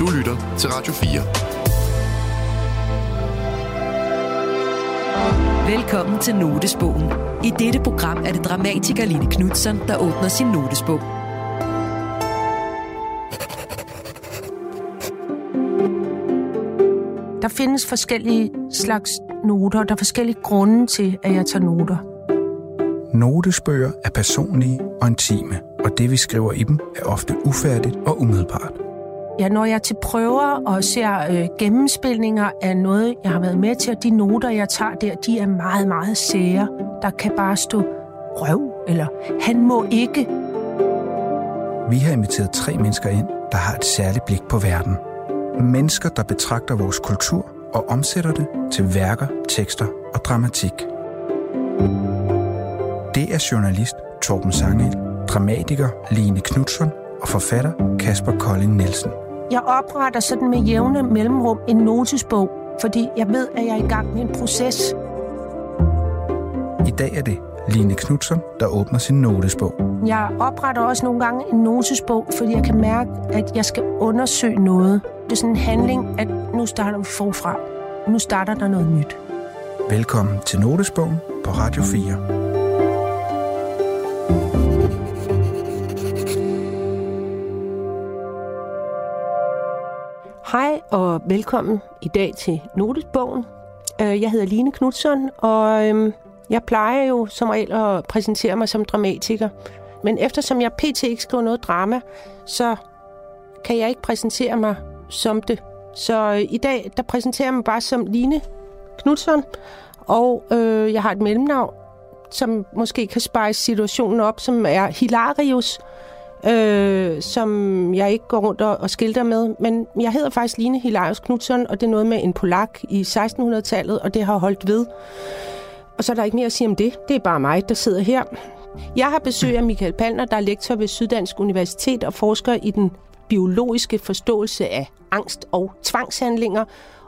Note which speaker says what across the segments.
Speaker 1: Du lytter til Radio
Speaker 2: 4. Velkommen til Notesbogen. I dette program er det dramatiker Line Knudsen, der åbner sin notesbog.
Speaker 3: Der findes forskellige slags noter. Der er forskellige grunde til, at jeg tager noter.
Speaker 4: Notesbøger er personlige og intime, og det vi skriver i dem er ofte ufærdigt og umiddelbart.
Speaker 3: Ja, når jeg er til prøver og ser øh, gennemspilninger af noget, jeg har været med til, og de noter, jeg tager der, de er meget, meget sære. Der kan bare stå røv, eller han må ikke.
Speaker 4: Vi har inviteret tre mennesker ind, der har et særligt blik på verden. Mennesker, der betragter vores kultur og omsætter det til værker, tekster og dramatik. Det er journalist Torben Sangel, dramatiker Line Knudsen og forfatter Kasper Kolding Nielsen.
Speaker 3: Jeg opretter sådan med jævne mellemrum en notesbog, fordi jeg ved, at jeg er i gang med en proces.
Speaker 4: I dag er det Line Knudsen, der åbner sin notesbog.
Speaker 3: Jeg opretter også nogle gange en notesbog, fordi jeg kan mærke, at jeg skal undersøge noget. Det er sådan en handling, at nu starter vi forfra. Nu starter der noget nyt.
Speaker 4: Velkommen til Notesbogen på Radio 4.
Speaker 3: Hej og velkommen i dag til Notesbogen. Øh, jeg hedder Line Knudsen, og øhm, jeg plejer jo som regel at præsentere mig som dramatiker. Men eftersom jeg pt. ikke skriver noget drama, så kan jeg ikke præsentere mig som det. Så øh, i dag, der præsenterer jeg mig bare som Line Knudsen, og øh, jeg har et mellemnavn, som måske kan spejse situationen op, som er Hilarius øh, som jeg ikke går rundt og, og skilter med. Men jeg hedder faktisk Line Hilarius Knudsen, og det er noget med en polak i 1600-tallet, og det har holdt ved. Og så er der ikke mere at sige om det. Det er bare mig, der sidder her. Jeg har besøg af Michael Palner, der er lektor ved Syddansk Universitet og forsker i den biologiske forståelse af angst og tvangshandlinger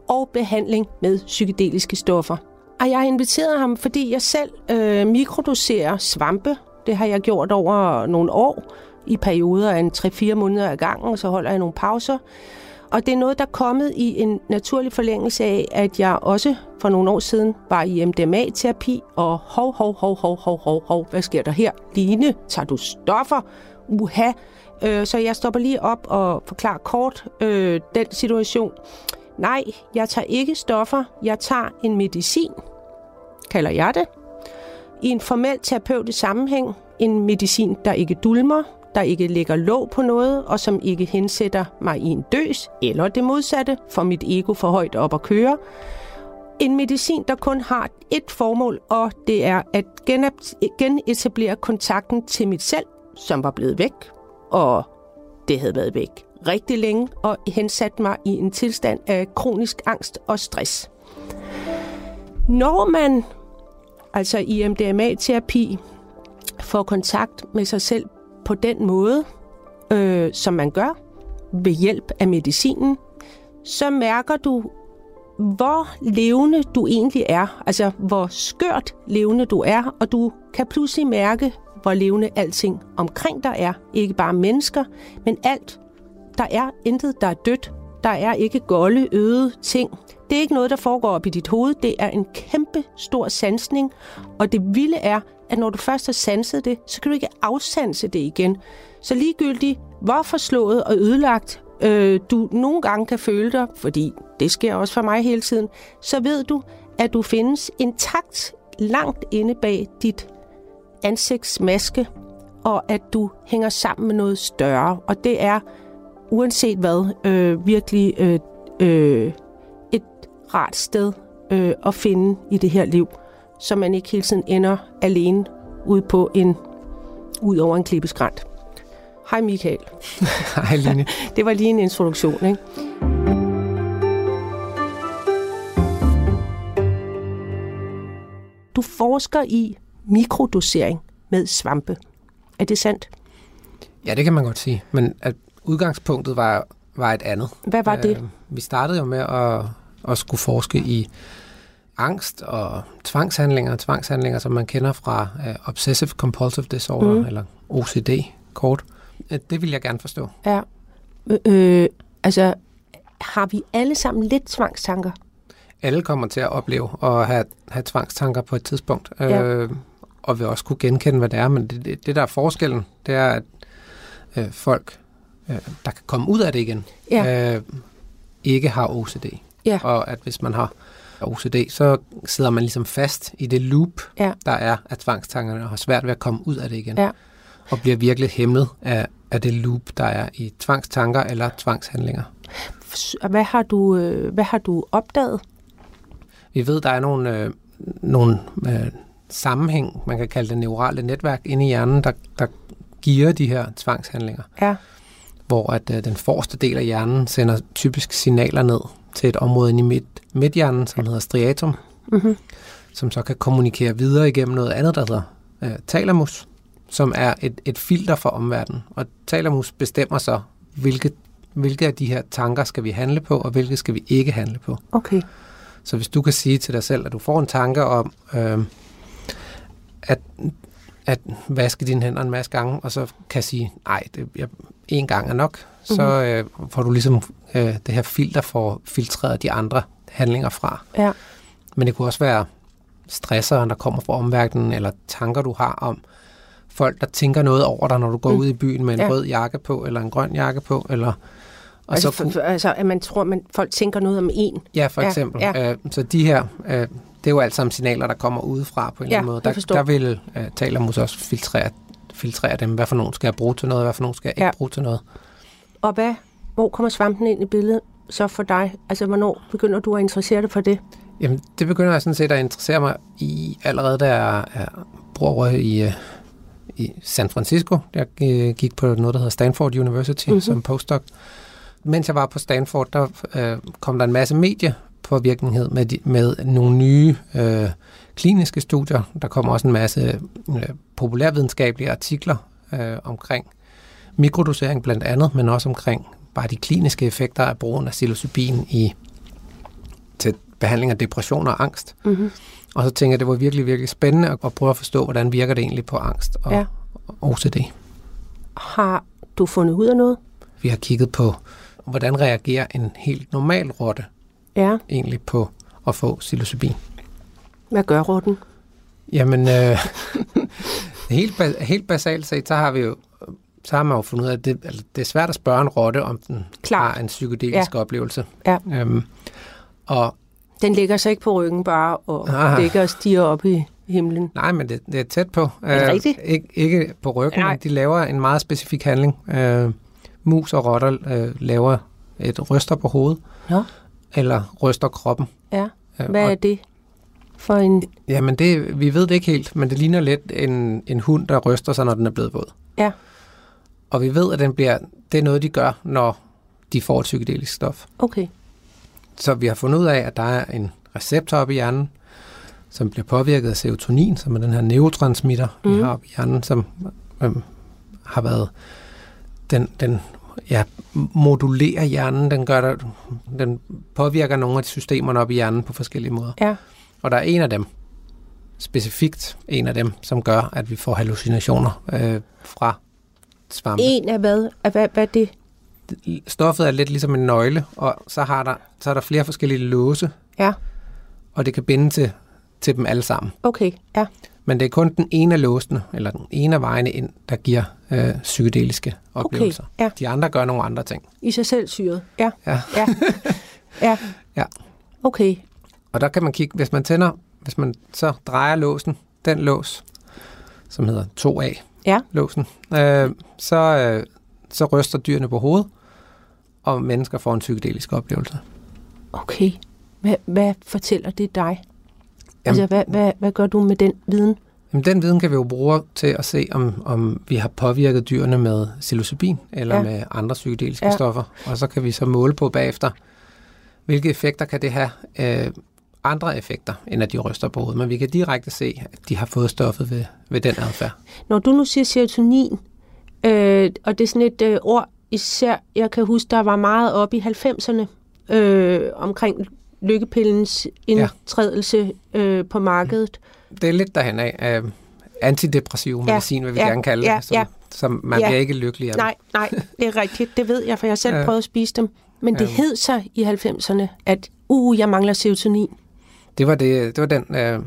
Speaker 3: og behandling med psykedeliske stoffer. Og jeg har inviteret ham, fordi jeg selv øh, mikrodoserer svampe. Det har jeg gjort over nogle år i perioder af en 3-4 måneder ad gangen, og så holder jeg nogle pauser. Og det er noget, der er kommet i en naturlig forlængelse af, at jeg også for nogle år siden var i MDMA-terapi, og hov, hov, hov, hov, hov, hov, hov, hvad sker der her? Line, tager du stoffer? Uha! Øh, så jeg stopper lige op og forklarer kort øh, den situation. Nej, jeg tager ikke stoffer. Jeg tager en medicin, kalder jeg det, i en formel terapeutisk sammenhæng. En medicin, der ikke dulmer, der ikke lægger låg på noget, og som ikke hensætter mig i en døs, eller det modsatte, for mit ego for højt op at køre. En medicin, der kun har et formål, og det er at genetablere kontakten til mit selv, som var blevet væk, og det havde været væk rigtig længe, og hensat mig i en tilstand af kronisk angst og stress. Når man altså i MDMA-terapi får kontakt med sig selv på den måde, øh, som man gør, ved hjælp af medicinen, så mærker du, hvor levende du egentlig er. Altså, hvor skørt levende du er, og du kan pludselig mærke, hvor levende alting omkring dig er. Ikke bare mennesker, men alt. Der er intet, der er dødt. Der er ikke golde, øde ting. Det er ikke noget, der foregår op i dit hoved. Det er en kæmpe stor sansning. Og det vilde er, at når du først har sanset det, så kan du ikke afsanse det igen. Så ligegyldigt, hvor forslået og ødelagt øh, du nogle gange kan føle dig, fordi det sker også for mig hele tiden, så ved du, at du findes intakt langt inde bag dit ansigtsmaske, og at du hænger sammen med noget større. Og det er, uanset hvad, øh, virkelig øh, øh, et rart sted øh, at finde i det her liv så man ikke hele tiden ender alene ud på en ud over en klippeskrant. Hej Michael.
Speaker 5: Hej Line.
Speaker 3: det var lige en introduktion, ikke? Du forsker i mikrodosering med svampe. Er det sandt?
Speaker 5: Ja, det kan man godt sige. Men at udgangspunktet var, var et andet.
Speaker 3: Hvad var det?
Speaker 5: Øh, vi startede jo med at, at skulle forske i angst og tvangshandlinger, tvangshandlinger, som man kender fra uh, Obsessive Compulsive Disorder, mm. eller OCD kort. Det vil jeg gerne forstå.
Speaker 3: Ja. Øh, altså, har vi alle sammen lidt tvangstanker?
Speaker 5: Alle kommer til at opleve at have, have tvangstanker på et tidspunkt,
Speaker 3: Ja.
Speaker 5: øh, og vil også kunne genkende, hvad det er. Men det, det, det der er forskellen, det er, at øh, folk, øh, der kan komme ud af det igen,
Speaker 3: Ja.
Speaker 5: øh, ikke har OCD.
Speaker 3: Ja.
Speaker 5: Og at hvis man har OCD, så sidder man ligesom fast i det loop,
Speaker 3: Ja.
Speaker 5: der er af tvangstankerne, og har svært ved at komme ud af det igen.
Speaker 3: Ja.
Speaker 5: Og bliver virkelig hæmmet af, af det loop, der er i tvangstanker eller tvangshandlinger.
Speaker 3: Hvad har du, øh, hvad har du opdaget?
Speaker 5: Vi ved, der er nogle, øh, nogle øh, sammenhæng, man kan kalde det neurale netværk inde i hjernen, der, der giver de her tvangshandlinger.
Speaker 3: Ja.
Speaker 5: Hvor at øh, den forreste del af hjernen sender typisk signaler ned til et område inde i midt, midthjernen, som hedder striatum,
Speaker 3: Mm-hmm.
Speaker 5: som så kan kommunikere videre igennem noget andet, der hedder øh, thalamus, som er et, et filter for omverdenen. Og thalamus bestemmer så, hvilke, hvilke af de her tanker skal vi handle på, og hvilke skal vi ikke handle på.
Speaker 3: Okay.
Speaker 5: Så hvis du kan sige til dig selv, at du får en tanke om, øh, at, at vaske dine hænder en masse gange, og så kan sige, nej, det, jeg, en gang er nok, så øh, får du ligesom øh, det her filter for filtreret de andre handlinger fra.
Speaker 3: Ja.
Speaker 5: Men det kunne også være stressere, der kommer fra omverdenen, eller tanker, du har om folk, der tænker noget over dig, når du går
Speaker 3: Mm.
Speaker 5: ud i byen med en
Speaker 3: Ja.
Speaker 5: rød jakke på, eller en grøn jakke på, eller... Og
Speaker 3: altså,
Speaker 5: så kunne-
Speaker 3: for, altså, at man tror, at man, folk tænker noget om en.
Speaker 5: Ja, for eksempel.
Speaker 3: ja.
Speaker 5: Ja, Øh, så de her, øh, det er jo alt sammen signaler, der kommer udefra på en
Speaker 3: Ja,
Speaker 5: eller anden måde. Der,
Speaker 3: forstår.
Speaker 5: der vil øh, Talamus også filtrere, filtrere dem. Hvad for nogen skal jeg bruge til noget, hvad for nogen skal jeg
Speaker 3: Ja.
Speaker 5: ikke bruge til noget.
Speaker 3: Og hvad, hvor kommer svampen ind i billedet så for dig? Altså, hvornår begynder du at interessere dig for det?
Speaker 5: Jamen, det begynder jeg sådan set at interessere mig i allerede, da jeg er bror i, øh, i San Francisco. Jeg øh, gik på noget, der hedder Stanford University
Speaker 3: Mhm.
Speaker 5: mm-hmm. som postdoc. Mens jeg var på Stanford, der øh, kom der en masse mediepåvirkning med, de, med nogle nye øh, kliniske studier. Der kommer også en masse øh, populærvidenskabelige artikler øh, omkring mikrodosering blandt andet, men også omkring bare de kliniske effekter af brugen af psilocybin i til behandling af depression og angst.
Speaker 3: Mm-hmm.
Speaker 5: Og så tænkte jeg, det var virkelig, virkelig spændende at, at prøve at forstå, hvordan virker det egentlig på angst og
Speaker 3: Ja.
Speaker 5: ja. OCD.
Speaker 3: Har du fundet ud af noget?
Speaker 5: Vi har kigget på, hvordan reagerer en helt normal rotte
Speaker 3: Ja.
Speaker 5: egentlig på at få psilocybin.
Speaker 3: Hvad gør rotten?
Speaker 5: Jamen, øh, helt, ba- helt basalt set, så har vi jo så har man jo fundet ud af, at det, altså, det er svært at spørge en rotte, om den
Speaker 3: Klart.
Speaker 5: har en psykedelisk ja. oplevelse.
Speaker 3: Ja.
Speaker 5: Øhm, og
Speaker 3: Den ligger så ikke på ryggen bare og
Speaker 5: Ah.
Speaker 3: ligger og stiger op i himlen.
Speaker 5: Nej, men det, det er tæt på.
Speaker 3: Er det rigtigt?
Speaker 5: Ikke, ikke på ryggen,
Speaker 3: Nej.
Speaker 5: men de laver en meget specifik handling. Øh, mus og rotter øh, laver et ryster på hovedet,
Speaker 3: Nå.
Speaker 5: eller ryster kroppen.
Speaker 3: Ja.
Speaker 5: Øh,
Speaker 3: Hvad er
Speaker 5: og,
Speaker 3: det for en...
Speaker 5: Jamen, det, vi ved det ikke helt, men det ligner lidt en, en hund, der ryster sig, når den er blevet våd.
Speaker 3: Ja.
Speaker 5: Og vi ved, at den bliver, det er noget, de gør, når de får et psykedelisk stof.
Speaker 3: Okay.
Speaker 5: Så vi har fundet ud af, at der er en receptor oppe i hjernen, som bliver påvirket af serotonin, som er den her neurotransmitter, mm.
Speaker 3: Mhm.
Speaker 5: vi har oppe i hjernen, som øhm, har været den, den ja, modulerer hjernen, den, gør der, den påvirker nogle af de systemerne oppe i hjernen på forskellige måder.
Speaker 3: Ja.
Speaker 5: Og der er en af dem, specifikt en af dem, som gør, at vi får hallucinationer øh, fra svampe.
Speaker 3: En af hvad? Af hvad, hvad er det?
Speaker 5: Stoffet er lidt ligesom en nøgle, og så, har der, så er der flere forskellige låse,
Speaker 3: Ja.
Speaker 5: og det kan binde til, til dem alle sammen.
Speaker 3: Okay. Ja.
Speaker 5: Men det er kun den ene af låsene, eller den ene af vejene ind, der giver øh, psykedeliske oplevelser.
Speaker 3: ja.
Speaker 5: De andre gør nogle andre ting.
Speaker 3: I sig selv syret. Ja.
Speaker 5: Ja.
Speaker 3: Ja. ja.
Speaker 5: Ja.
Speaker 3: Okay.
Speaker 5: Og der kan man kigge, hvis man tænder, hvis man så drejer låsen, den lås, som hedder 2A,
Speaker 3: Ja.
Speaker 5: låsen, øh, så, øh, så ryster dyrene på hovedet, og mennesker får en psykedelisk oplevelse.
Speaker 3: Okay. Hvad, hvad fortæller det dig?
Speaker 5: Jamen-
Speaker 3: altså, hvad, hvad, hvad gør du med den viden?
Speaker 5: Jamen, den viden kan vi jo bruge til at se, om, om vi har påvirket dyrene med psilocybin eller
Speaker 3: Ja.
Speaker 5: med andre psykedeliske
Speaker 3: ja.
Speaker 5: stoffer. Og så kan vi så måle på bagefter, hvilke effekter kan det have, øh, andre effekter, end at de ryster på hovedet. Men vi kan direkte se, at de har fået stoffet ved, ved den adfærd.
Speaker 3: Når du nu siger serotonin, øh, og det er sådan et øh, ord, især, jeg kan huske, der var meget op i 90'erne øh, omkring lykkepillens indtrædelse øh, på markedet.
Speaker 5: Det er lidt derhen af. Øh, antidepressiv medicin, vil vi
Speaker 3: ja,
Speaker 5: gerne kalde
Speaker 3: ja,
Speaker 5: det, som,
Speaker 3: ja.
Speaker 5: så man
Speaker 3: Ja.
Speaker 5: bliver ikke lykkelig af.
Speaker 3: Nej, nej, det er rigtigt. Det ved jeg, for jeg selv
Speaker 5: Ja.
Speaker 3: prøvet at spise dem. Men det
Speaker 5: Ja.
Speaker 3: hed sig i 90'erne, at uh, jeg mangler serotonin.
Speaker 5: Det var, det, det var den, øh,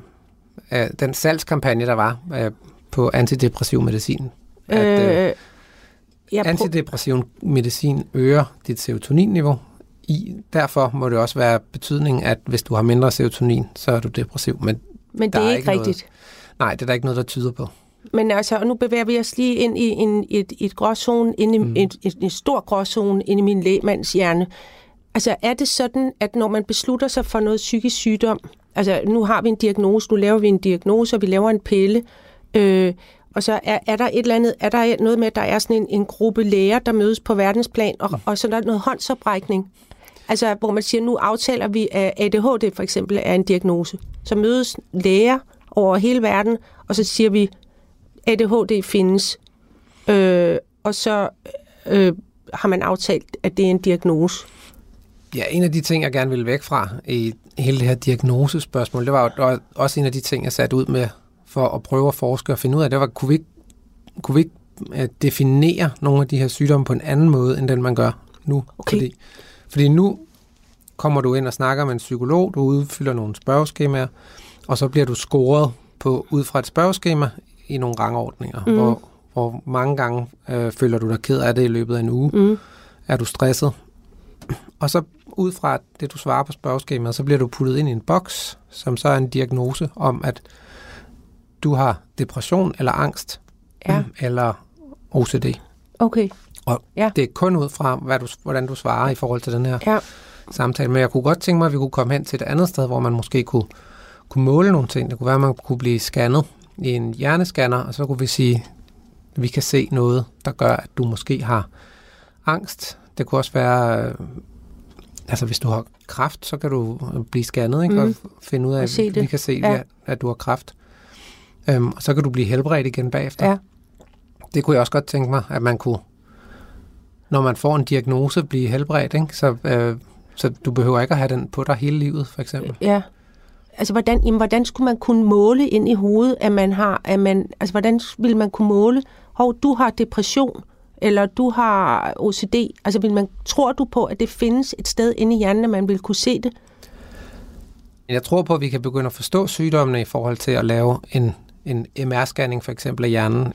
Speaker 5: øh, den salgskampagne, der var øh, på antidepressiv medicin. At, øh,
Speaker 3: Øh, prø-
Speaker 5: antidepressiv medicin øger dit serotoninniveau. I, derfor må det også være betydning, at hvis du har mindre serotonin, så er du depressiv. Men
Speaker 3: men det er,
Speaker 5: er
Speaker 3: ikke
Speaker 5: ikke noget-
Speaker 3: rigtigt.
Speaker 5: nej, det er der ikke noget, der tyder på.
Speaker 3: Men altså, og nu bevæger vi os lige ind i en, et, et gråzone, ind i, mm. et, et, en stor gråzone ind i min lægemands hjerne. Altså, er det sådan, at når man beslutter sig for noget psykisk sygdom, altså nu har vi en diagnose, nu laver vi en diagnose, og vi laver en pille, øh, og så er, er der et eller andet, er der noget med, at der er sådan en, en gruppe læger, der mødes på verdensplan, og, og så er der noget håndsoprækning. Altså, hvor man siger, nu aftaler vi, at ADHD for eksempel er en diagnose. Så mødes læger over hele verden, og så siger vi, ADHD findes, øh, og så øh, har man aftalt, at det er en diagnose.
Speaker 5: Ja, en af de ting, jeg gerne ville væk fra i hele det her diagnosespørgsmål, det var jo også en af de ting, jeg satte ud med for at prøve at forske og finde ud af, det var, kunne vi ikke, kunne vi ikke øh, definere nogle af de her sygdomme på en anden måde, end den man gør nu?
Speaker 3: Okay.
Speaker 5: Fordi, fordi nu kommer du ind og snakker med en psykolog, du udfylder nogle spørgeskemaer, og så bliver du scoret på, ud fra et spørgeskema i nogle rangordninger, mm. hvor, hvor mange gange øh, føler du dig ked af det i løbet af en uge.
Speaker 3: Mm.
Speaker 5: Er du stresset? Og så ud fra det, du svarer på spørgeskemaet, så bliver du puttet ind i en boks, som så er en diagnose om, at du har depression eller angst,
Speaker 3: Ja.
Speaker 5: eller OCD.
Speaker 3: Okay,
Speaker 5: Og
Speaker 3: Ja.
Speaker 5: det er kun ud fra, hvad du, hvordan du svarer i forhold til den her
Speaker 3: ja.
Speaker 5: samtale. Men jeg kunne godt tænke mig, at vi kunne komme hen til et andet sted, hvor man måske kunne, kunne måle nogle ting. Det kunne være, at man kunne blive scannet i en hjernescanner, og så kunne vi sige, at vi kan se noget, der gør, at du måske har angst. Det kunne også være, øh, altså hvis du har kræft, så kan du blive scannet, ikke?
Speaker 3: Mhm.
Speaker 5: og finde ud af, at vi kan se,
Speaker 3: Ja.
Speaker 5: ja. at du har kræft. Øhm, og så kan du blive helbredt igen bagefter.
Speaker 3: Ja.
Speaker 5: Det kunne jeg også godt tænke mig, at man kunne, når man får en diagnose, blive helbredt. Ikke? Så, øh, så du behøver ikke at have den på dig hele livet, for eksempel.
Speaker 3: ja. Altså, hvordan, jamen, hvordan skulle man kunne måle ind i hovedet, at man har, at man, altså, hvordan ville man kunne måle, hov, du har depression, eller du har OCD, altså, vil man, tror du på, at det findes et sted inde i hjernen, at man vil kunne se det?
Speaker 5: Jeg tror på, at vi kan begynde at forstå sygdommene i forhold til at lave en, en MR-scanning for eksempel af hjernen.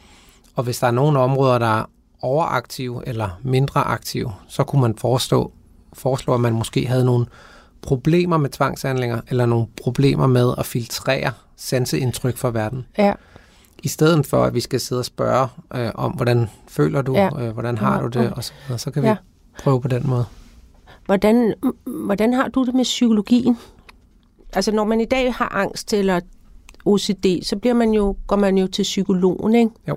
Speaker 5: Og hvis der er nogle områder, der er overaktive eller mindre aktive, så kunne man forestå, foreslå, at man måske havde nogle problemer med tvangshandlinger, eller nogle problemer med at filtrere sanseindtryk fra verden.
Speaker 3: Ja.
Speaker 5: I stedet for, at vi skal sidde og spørge øh, om, hvordan føler du,
Speaker 3: Ja.
Speaker 5: ja. øh, hvordan har
Speaker 3: Ja,
Speaker 5: du det,
Speaker 3: okay.
Speaker 5: og så, videre. så kan vi
Speaker 3: Ja.
Speaker 5: ja. prøve på den måde.
Speaker 3: Hvordan, hvordan har du det med psykologien? Altså, når man i dag har angst eller OCD, så bliver man jo, går man jo til psykologen, ikke?
Speaker 5: Jo.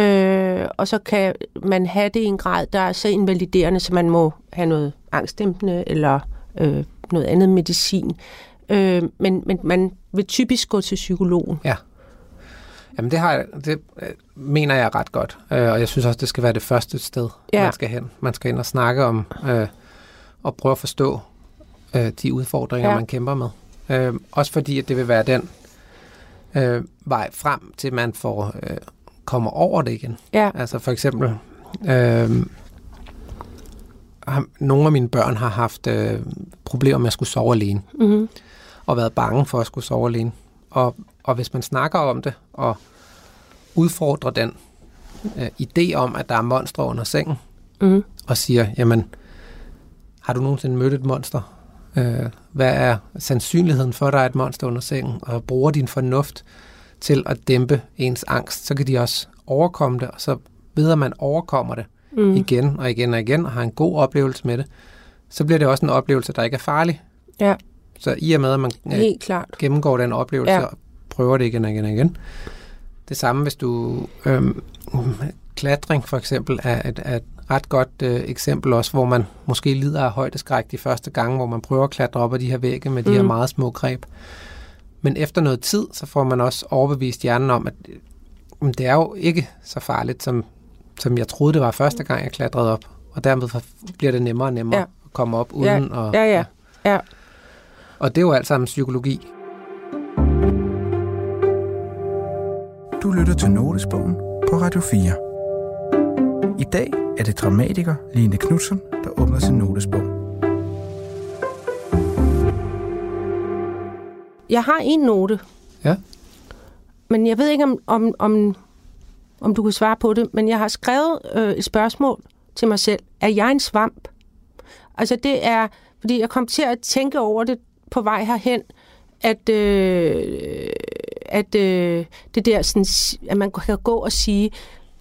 Speaker 3: Øh, og så kan man have det i en grad, der er så invaliderende, så man må have noget angstdæmpende eller øh, noget andet medicin. Øh, men, men man vil typisk gå til psykologen.
Speaker 5: Jamen det, har jeg, det øh, mener jeg ret godt, øh, og jeg synes også, det skal være det første sted,
Speaker 3: Ja.
Speaker 5: man skal hen. Man skal ind og snakke om, øh, og prøve at forstå øh, de udfordringer,
Speaker 3: Ja.
Speaker 5: man kæmper med. Øh, også fordi, at det vil være den øh, vej frem til, man får øh, kommer over det igen.
Speaker 3: Ja,
Speaker 5: Altså for eksempel, øh, nogle af mine børn har haft øh, problemer med at skulle sove alene
Speaker 3: mm-hmm.
Speaker 5: og været bange for at skulle sove alene. Og, og hvis man snakker om det og udfordrer den øh, idé om, at der er monstre under sengen,
Speaker 3: Mm-hmm.
Speaker 5: og siger, jamen, har du nogensinde mødt et monster? Øh, hvad er sandsynligheden for, at der er et monster under sengen? Og bruger din fornuft til at dæmpe ens angst, så kan de også overkomme det, og så ved at man overkommer det
Speaker 3: Mm.
Speaker 5: igen og igen og igen, og har en god oplevelse med det, så bliver det også en oplevelse, der ikke er farlig.
Speaker 3: Ja,
Speaker 5: Så i og med, at man øh,
Speaker 3: helt klart.
Speaker 5: gennemgår den oplevelse
Speaker 3: Ja.
Speaker 5: Ja. og prøver det igen og igen og igen. Det samme, hvis du... Øhm, klatring for eksempel er et, er et ret godt øh, eksempel også, hvor man måske lider af højdeskræk de første gange, hvor man prøver at klatre op ad de her vægge med de
Speaker 3: Mm.
Speaker 5: her meget små greb. Men efter noget tid, så får man også overbevist hjernen om, at øh, det er jo ikke så farligt, som, som jeg troede, det var første gang, jeg klatrede op. Og dermed bliver det nemmere og nemmere
Speaker 3: Ja.
Speaker 5: at komme op uden at...
Speaker 3: Ja, ja. ja.
Speaker 5: Og det er jo alt sammen psykologi.
Speaker 4: Du lytter til Notesbogen på Radio 4. I dag er det dramatiker Line Knudsen, der åbner sin notesbog.
Speaker 3: Jeg har en note,
Speaker 5: Ja.
Speaker 3: men jeg ved ikke, om, om, om, om du kan svare på det, men jeg har skrevet øh, et spørgsmål til mig selv. Er jeg en svamp? Altså det er, fordi jeg kom til at tænke over det på vej herhen, at, øh, at øh, det der, sådan, at man kan gå og sige,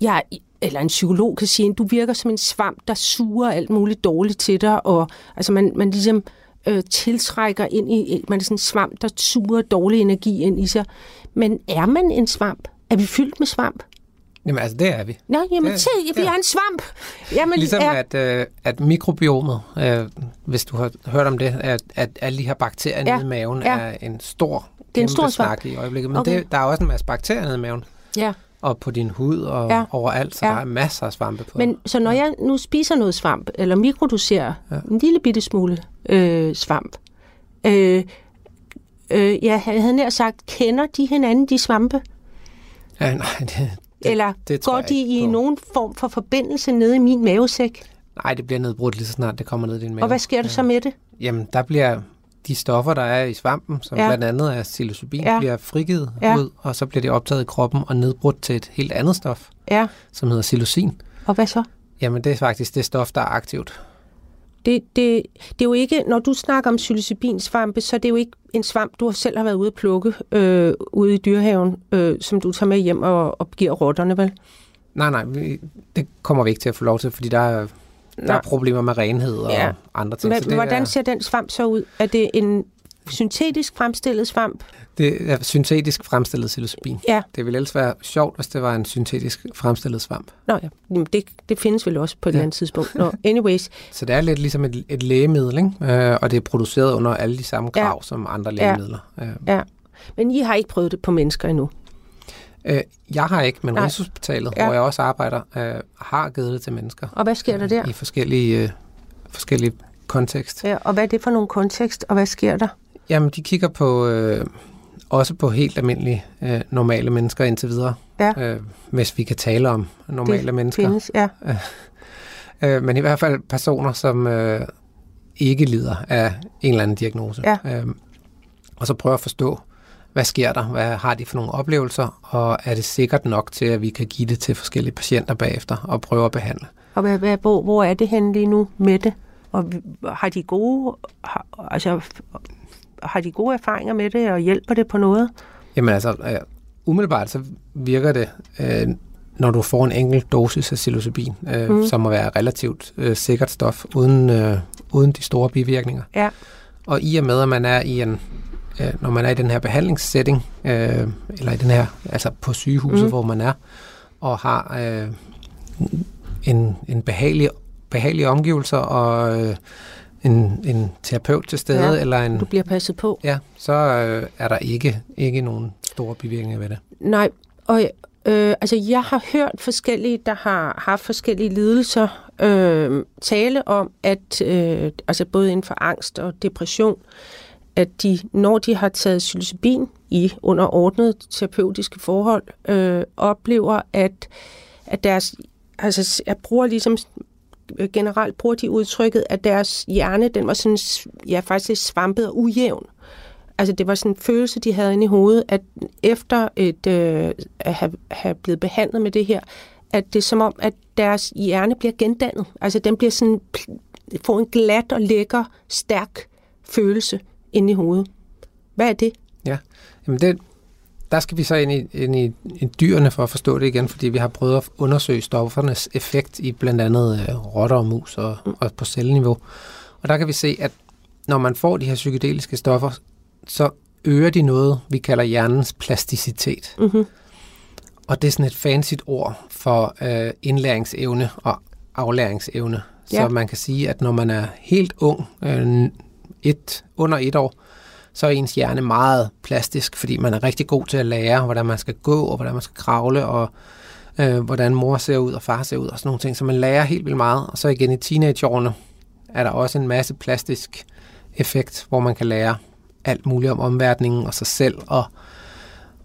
Speaker 3: jeg, eller en psykolog kan sige, du virker som en svamp, der suger alt muligt dårligt til dig, og altså man, man ligesom øh, tiltrækker ind i, man er sådan en svamp, der suger dårlig energi ind i sig. Men er man en svamp? Er vi fyldt med svamp?
Speaker 5: Jamen altså, det er vi.
Speaker 3: Nå, jamen,
Speaker 5: Det-
Speaker 3: se, vi
Speaker 5: ja.
Speaker 3: er en svamp. Jamen,
Speaker 5: Ligesom
Speaker 3: er,
Speaker 5: at, øh, at mikrobiomet, øh, hvis du har hørt om det, at, at alle de her bakterier
Speaker 3: Ja,
Speaker 5: nede i maven
Speaker 3: ja.
Speaker 5: er en stor,
Speaker 3: Det er en stor svamp.
Speaker 5: snak i øjeblikket. Men
Speaker 3: Okay.
Speaker 5: det, der er også en masse bakterier nede i maven,
Speaker 3: Ja.
Speaker 5: og på din hud og
Speaker 3: Ja.
Speaker 5: ja. overalt, så
Speaker 3: Ja.
Speaker 5: der er masser af svampe på.
Speaker 3: Men så når jeg nu spiser noget svamp, eller mikrodoserer ja.
Speaker 5: Ja.
Speaker 3: en lille bitte smule øh, svamp, øh, øh, jeg havde nær sagt, kender de hinanden, de svampe?
Speaker 5: Ja, nej, det, det,
Speaker 3: Eller
Speaker 5: det
Speaker 3: går de i
Speaker 5: på.
Speaker 3: nogen form for forbindelse nede i min mavesæk?
Speaker 5: nej, det bliver nedbrudt lige så snart det kommer ned i din mave.
Speaker 3: Og hvad sker der så med det?
Speaker 5: Jamen, der bliver de stoffer, der er i svampen, som
Speaker 3: Ja.
Speaker 5: ja. blandt andet er psilocybin,
Speaker 3: Ja.
Speaker 5: ja. bliver frigivet
Speaker 3: Ja.
Speaker 5: ja. ud, og så bliver det optaget i kroppen og nedbrudt til et helt andet stof,
Speaker 3: Ja,
Speaker 5: som hedder psilocin.
Speaker 3: og hvad så?
Speaker 5: Jamen, det er faktisk det stof, der er aktivt.
Speaker 3: Det, det, det er jo ikke, når du snakker om psilocybinsvampe, så er det jo ikke en svamp, du selv har været ude at plukke øh, ude i dyrehaven, øh, som du tager med hjem og, og giver rotterne, vel?
Speaker 5: Nej, nej, vi, det kommer vi ikke til at få lov til, fordi der er, der
Speaker 3: Nej.
Speaker 5: er problemer med renhed og
Speaker 3: Ja.
Speaker 5: andre ting.
Speaker 3: Men,
Speaker 5: så det
Speaker 3: hvordan
Speaker 5: er,
Speaker 3: ser den svamp så ud? Er det en syntetisk fremstillet svamp?
Speaker 5: det er syntetisk fremstillet psilocybin.
Speaker 3: Ja.
Speaker 5: Det ville ellers være sjovt, hvis det var en syntetisk fremstillet svamp.
Speaker 3: Nå ja, det, det findes vel også på et
Speaker 5: Ja.
Speaker 3: eller andet tidspunkt. Nå, anyways,
Speaker 5: Så det er lidt ligesom et, et lægemiddel, ikke? Øh, og det er produceret under alle de samme krav ja. som andre lægemidler. Ja. Øh,
Speaker 3: ja. Men I har ikke prøvet det på mennesker endnu.
Speaker 5: Øh, jeg har ikke, men
Speaker 3: Nej.
Speaker 5: Rigshospitalet,
Speaker 3: ja.
Speaker 5: hvor jeg også arbejder, øh, har givet det til mennesker.
Speaker 3: Og hvad sker der der?
Speaker 5: I forskellige, øh, forskellige kontekst.
Speaker 3: Ja, og hvad er det for nogle kontekst, og hvad sker der?
Speaker 5: Jamen, de kigger på øh, også på helt almindelige, øh, normale mennesker indtil videre.
Speaker 3: Ja.
Speaker 5: Øh, hvis vi kan tale om normale
Speaker 3: det
Speaker 5: mennesker.
Speaker 3: Findes, ja.
Speaker 5: Øh, men i hvert fald personer, som øh, ikke lider af en eller anden diagnose.
Speaker 3: Ja.
Speaker 5: Øh, og så prøve at forstå, hvad sker der? Hvad har de for nogle oplevelser? Og er det sikkert nok til, at vi kan give det til forskellige patienter bagefter og prøve at behandle?
Speaker 3: Og hvad, hvad, hvor, hvor er det henne lige nu med det? Og har de gode, har, altså, har de gode erfaringer med det, og hjælper det på noget?
Speaker 5: Jamen altså, øh, umiddelbart så virker det, øh, når du får en enkelt dosis af psilocybin, øh,
Speaker 3: Mm.
Speaker 5: som må være relativt øh, sikkert stof, uden, øh, uden de store bivirkninger.
Speaker 3: Ja.
Speaker 5: Og i og med, at man er i en, øh, når man er i den her behandlingssetting, øh, eller i den her, altså på sygehuset,
Speaker 3: Mm.
Speaker 5: mm. hvor man er, og har øh, en, en behagelig, behagelig omgivelser og øh, en, en terapeut til stede,
Speaker 3: Ja,
Speaker 5: eller en,
Speaker 3: Du bliver passet på.
Speaker 5: ja, så øh, er der ikke, ikke nogen store bivirkninger ved det.
Speaker 3: Nej, og øh, altså jeg har hørt forskellige, der har haft forskellige lidelser, øh, tale om, at øh, altså både inden for angst og depression, at de, når de har taget psilocybin i under ordnet terapeutiske forhold, øh, oplever, at, at deres, altså jeg bruger ligesom Øh, generelt bruger de udtrykket, at deres hjerne, den var sådan, ja, faktisk lidt svampet og ujævn. Altså det var sådan en følelse, de havde inde i hovedet, at efter et, øh, at have, have blevet behandlet med det her, at det er som om, at deres hjerne bliver gendannet. Altså den bliver sådan, får en glat og lækker, stærk følelse inde i hovedet. Hvad er det?
Speaker 5: Ja, Jamen det, der skal vi så ind i, ind i, i dyrene for at forstå det igen, fordi vi har prøvet at undersøge stoffernes effekt i blandt andet øh, rotter og mus og, og på celleniveau. Og der kan vi se, at når man får de her psykedeliske stoffer, så øger de noget, vi kalder hjernens plasticitet.
Speaker 3: Mm-hmm.
Speaker 5: Og det er sådan et fancy ord for øh, indlæringsevne og aflæringsevne. Så
Speaker 3: Ja.
Speaker 5: man kan sige, at når man er helt ung, øh, et, under et år, så er ens hjerne meget plastisk, fordi man er rigtig god til at lære, hvordan man skal gå, og hvordan man skal kravle, og øh, hvordan mor ser ud, og far ser ud, og sådan nogle ting. Så man lærer helt vildt meget. Og så igen i teenageårene er der også en masse plastisk effekt, hvor man kan lære alt muligt om omverdenen og sig selv, og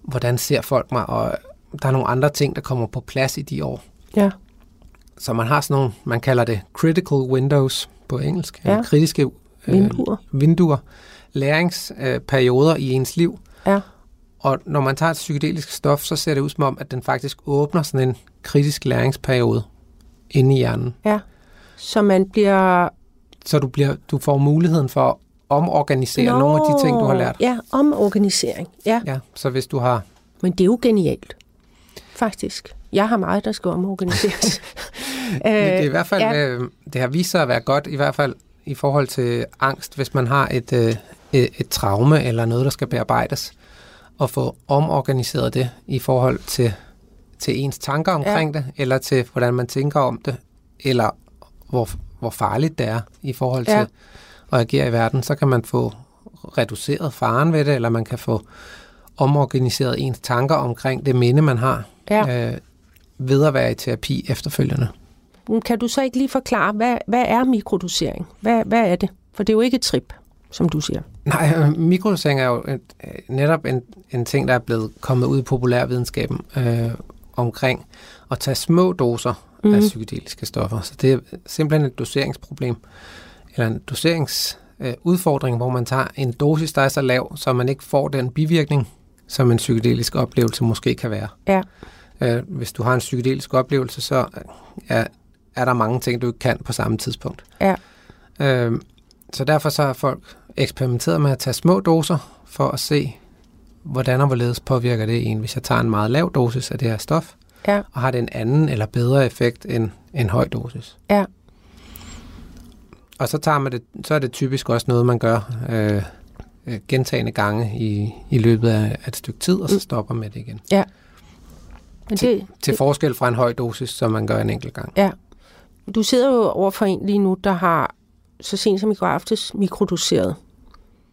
Speaker 5: hvordan ser folk mig, og der er nogle andre ting, der kommer på plads i de år.
Speaker 3: Ja.
Speaker 5: så man har sådan nogle, man kalder det critical windows på engelsk,
Speaker 3: Ja.
Speaker 5: kritiske øh,
Speaker 3: Vinduer.
Speaker 5: vinduer, læringsperioder øh, i ens liv.
Speaker 3: Ja.
Speaker 5: Og når man tager et psykedelisk stof, så ser det ud som om, at den faktisk åbner sådan en kritisk læringsperiode inde i hjernen.
Speaker 3: Ja. Så man bliver...
Speaker 5: Så du, bliver, du får muligheden for at omorganisere Nå. nogle af de ting, du har lært.
Speaker 3: Ja, omorganisering. Ja,
Speaker 5: Ja, så hvis du har...
Speaker 3: men det er jo genialt. Faktisk. Jeg har meget, der skal omorganiseres.
Speaker 5: Men det, er i hvert fald,
Speaker 3: ja.
Speaker 5: øh, det har vist sig at være godt, i hvert fald i forhold til angst, hvis man har et, øh, et, et traume eller noget, der skal bearbejdes, og få omorganiseret det i forhold til, til ens tanker omkring ja. det, eller til hvordan man tænker om det, eller hvor, hvor farligt det er i forhold til
Speaker 3: Ja.
Speaker 5: ja. at agere i verden, så kan man få reduceret faren ved det, eller man kan få omorganiseret ens tanker omkring det minde, man har,
Speaker 3: Ja.
Speaker 5: øh, ved at være i terapi efterfølgende.
Speaker 3: Kan du så ikke lige forklare, hvad, hvad er mikrodosering? Hvad, hvad er det? For det er jo ikke et trip, som du siger.
Speaker 5: Nej, øh, mikrodosering er jo et, øh, netop en, en ting, der er blevet kommet ud i populærvidenskaben øh, omkring at tage små doser mm. af psykedeliske stoffer. Så det er simpelthen et doseringsproblem, eller en doseringsudfordring, øh, hvor man tager en dosis, der er så lav, så man ikke får den bivirkning, som en psykedelisk oplevelse måske kan være.
Speaker 3: Ja.
Speaker 5: Øh, hvis du har en psykedelisk oplevelse, så er, er der mange ting, du ikke kan på samme tidspunkt.
Speaker 3: Ja.
Speaker 5: Øh, så derfor så har folk eksperimenteret med at tage små doser for at se, hvordan og hvorledes påvirker det en, hvis jeg tager en meget lav dosis af det her stof,
Speaker 3: Ja.
Speaker 5: og har det en anden eller bedre effekt end en høj dosis.
Speaker 3: Ja.
Speaker 5: Og så, tager man det, så er det typisk også noget, man gør øh, øh, gentagende gange i, i løbet af et stykke tid, og så stopper med det igen.
Speaker 3: Men det,
Speaker 5: Til forskel fra en høj dosis, som man gør en enkelt gang.
Speaker 3: ja. Du sidder jo over for en lige nu, der har så sent som i går aftes mikrodoseret.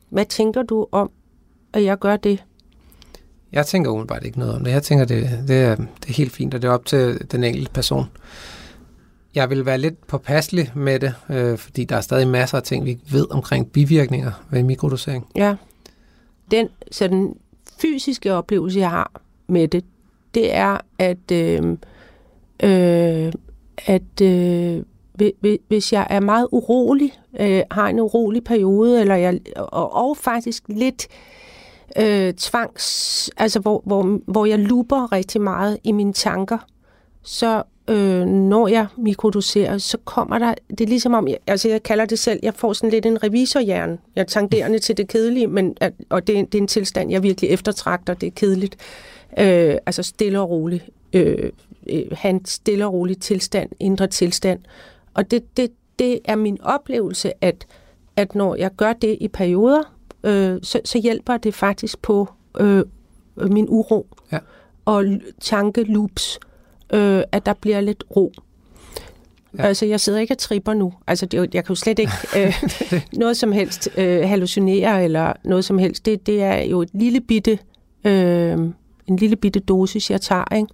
Speaker 3: Hvad tænker du om, at jeg gør det?
Speaker 5: Jeg tænker umiddelbart ikke noget om det. Jeg tænker, det, det, er, det er helt fint, og det er op til den enkelte person. Jeg vil være lidt påpasselig med det, øh, fordi der er stadig masser af ting, vi ikke ved omkring bivirkninger ved mikrodosering.
Speaker 3: Ja. Den sådan fysiske oplevelse, jeg har med det, det er, at, øh, øh, at øh, hvis jeg er meget urolig, øh, har en urolig periode, eller jeg, og, og faktisk lidt øh, tvangs, altså hvor, hvor, hvor jeg luber rigtig meget i mine tanker, så øh, når jeg mikrodoserer, så kommer der, det er ligesom om, jeg, altså jeg kalder det selv, jeg får sådan lidt en revisorhjerne. Jeg er tangerende til det kedelige, men, at, og det, det er en tilstand, jeg virkelig eftertragter, det er kedeligt. Øh, altså stille og roligt. Øh, øh have en stille og rolig tilstand, indre tilstand. Og det, det, det er min oplevelse, at, at når jeg gør det i perioder, øh, så, så hjælper det faktisk på øh, min uro
Speaker 5: Ja.
Speaker 3: og tankeloops, øh, at der bliver lidt ro. Ja. Altså, jeg sidder ikke og tripper nu. Altså, det, jeg kan jo slet ikke øh, noget som helst øh, hallucinere eller noget som helst. Det, det er jo et lille bitte, øh, en lille bitte dosis, jeg tager, ikke?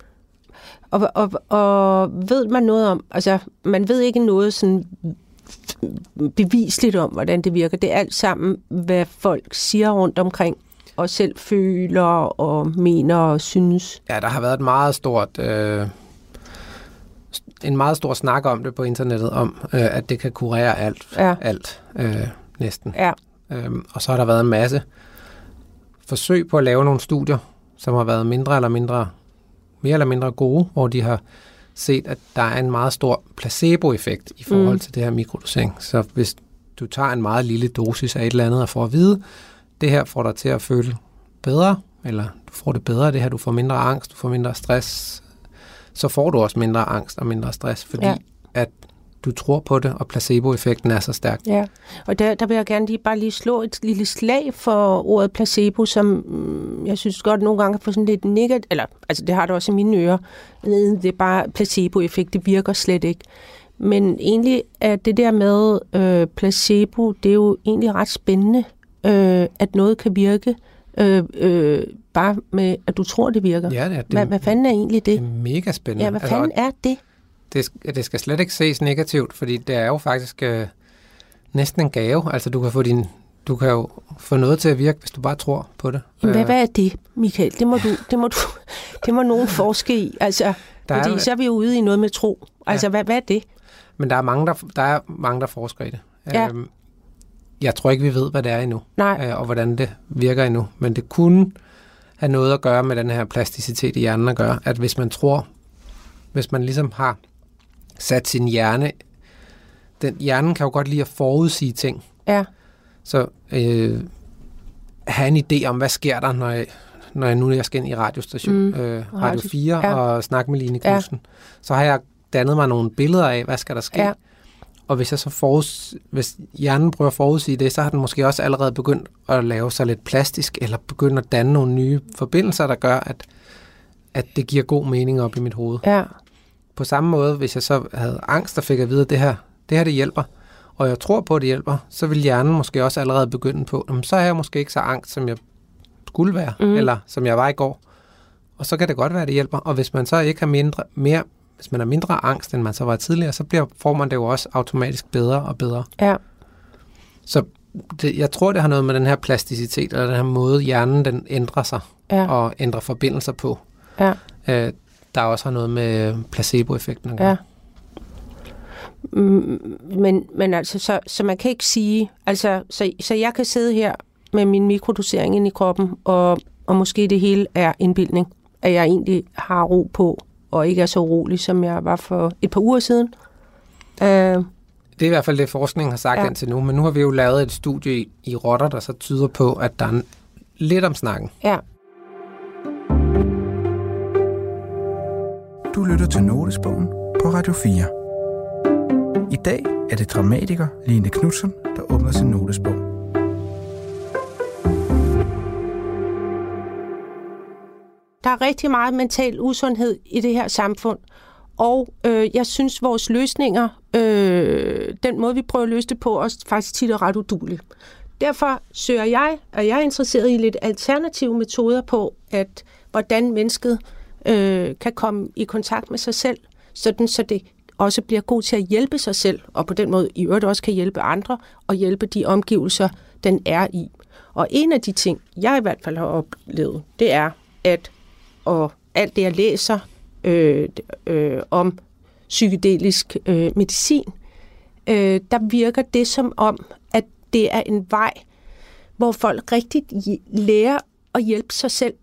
Speaker 3: Og, og, og ved man noget om, altså, man ved ikke noget sådan bevisligt om, hvordan det virker. Det er alt sammen, hvad folk siger rundt omkring, og selv føler og mener og synes.
Speaker 5: Ja, der har været et meget stort... Øh, en meget stor snak om det på internettet, om øh, at det kan kurere alt.
Speaker 3: Ja.
Speaker 5: Alt, øh, næsten.
Speaker 3: Ja,
Speaker 5: Øhm, og så har der været en masse forsøg på at lave nogle studier, som har været mindre eller mindre, mere eller mindre gode, hvor de har set, at der er en meget stor placeboeffekt i forhold
Speaker 3: Mm.
Speaker 5: til det her mikrodosering. Så hvis du tager en meget lille dosis af et eller andet og får at vide, det her får dig til at føle bedre, eller du får det bedre af det her, du får mindre angst, du får mindre stress, så får du også mindre angst og mindre stress, fordi
Speaker 3: ja.
Speaker 5: at du tror på det, og placeboeffekten er så stærk.
Speaker 3: Ja, og der, der vil jeg gerne lige bare lige slå et lille slag for ordet placebo, som mm, jeg synes godt nogle gange kan få sådan lidt negativt, eller altså det har det også i mine ører, det er bare placeboeffekt, det virker slet ikke. Men egentlig er det der med øh, placebo, det er jo egentlig ret spændende, øh, at noget kan virke, øh, øh, bare med at du tror, det virker.
Speaker 5: Ja, det er, det,
Speaker 3: Hvad, hvad fanden er egentlig
Speaker 5: det
Speaker 3: det?
Speaker 5: er mega spændende.
Speaker 3: Ja, hvad fanden er det?
Speaker 5: Det, det skal slet ikke ses negativt, fordi det er jo faktisk øh, næsten en gave. Altså du kan få din du kan jo få noget til at virke, hvis du bare tror på det.
Speaker 3: Jamen, hvad,
Speaker 5: Øh,
Speaker 3: hvad er det, Michael? Det må, du, det må, du, det må nogen forske i. Altså,
Speaker 5: Der
Speaker 3: Fordi
Speaker 5: er,
Speaker 3: så er vi jo ude i noget med tro. Altså,
Speaker 5: Ja.
Speaker 3: hvad, hvad er det?
Speaker 5: men der er mange, der, der, er mange, der forsker i det.
Speaker 3: Ja.
Speaker 5: Øhm, jeg tror ikke, vi ved, hvad det er endnu,
Speaker 3: Nej.
Speaker 5: øh, og hvordan det virker endnu. Men det kunne have noget at gøre med den her plasticitet i hjernen at gøre, at hvis man tror, hvis man ligesom har sat sin hjerne, den hjernen kan jo godt lide at forudsige ting,
Speaker 3: Ja,
Speaker 5: så øh, have en idé om, hvad sker der, når jeg, når jeg nu jeg skal ind i radiostation,
Speaker 3: Mm.
Speaker 5: øh, Radio
Speaker 3: Radio-
Speaker 5: 4
Speaker 3: ja.
Speaker 5: ja. og snakke med Line
Speaker 3: Ja.
Speaker 5: Knudsen, så har jeg dannet mig nogle billeder af, hvad skal der ske.
Speaker 3: Ja.
Speaker 5: Og hvis jeg så forud, hvis hjernen prøver at forudsige det, så har den måske også allerede begyndt at lave sig lidt plastisk, eller begyndt at danne nogle nye forbindelser, der gør, at, at det giver god mening op i mit hoved.
Speaker 3: ja,
Speaker 5: På samme måde, hvis jeg så havde angst og fik at vide, at det her, det her det hjælper, og jeg tror på, at det hjælper, så vil hjernen måske også allerede begynde på, "Jamen, så er jeg måske ikke så angst, som jeg skulle være, mm. eller som jeg var i går. Og så kan det godt være, at det hjælper. Og hvis man så ikke har mindre, mere, hvis man har mindre angst, end man så var tidligere, så bliver, får man det jo også automatisk bedre og bedre.
Speaker 3: ja.
Speaker 5: Så det, jeg tror, det har noget med den her plasticitet, eller den her måde, hjernen den ændrer sig
Speaker 3: ja.
Speaker 5: og ændrer forbindelser på.
Speaker 3: Ja.
Speaker 5: Øh, der også har noget med placeboeffekten at gøre.
Speaker 3: Ja. Mm, Men, men altså, så, så man kan ikke sige, altså, så, så jeg kan sidde her med min mikrodosering ind i kroppen, og, og måske det hele er indbildning, at jeg egentlig har ro på, og ikke er så urolig, som jeg var for et par uger siden. Uh,
Speaker 5: Det er i hvert fald det, forskningen har sagt
Speaker 3: Ja.
Speaker 5: indtil nu, men nu har vi jo lavet et studie i, i rotter, der så tyder på, at der er lidt om snakken.
Speaker 3: ja,
Speaker 4: Du lytter til Notesbogen på Radio 4. I dag er det dramatiker Line Knudsen, der åbner sin notesbog.
Speaker 3: der er rigtig meget mental usundhed i det her samfund, og øh, jeg synes, vores løsninger, øh, den måde, vi prøver at løse det på, er faktisk tit er ret udulig. Derfor søger jeg, og jeg er interesseret i lidt alternative metoder på, at hvordan mennesket øh, øh, kan komme i kontakt med sig selv, sådan så det også bliver god til at hjælpe sig selv, og på den måde i øvrigt også kan hjælpe andre, og hjælpe de omgivelser, den er i. Og en af de ting, jeg i hvert fald har oplevet, det er, at og alt det, jeg læser øh, øh, om psykedelisk øh, medicin, øh, der virker det som om, at det er en vej, hvor folk rigtig lærer at hjælpe sig selv.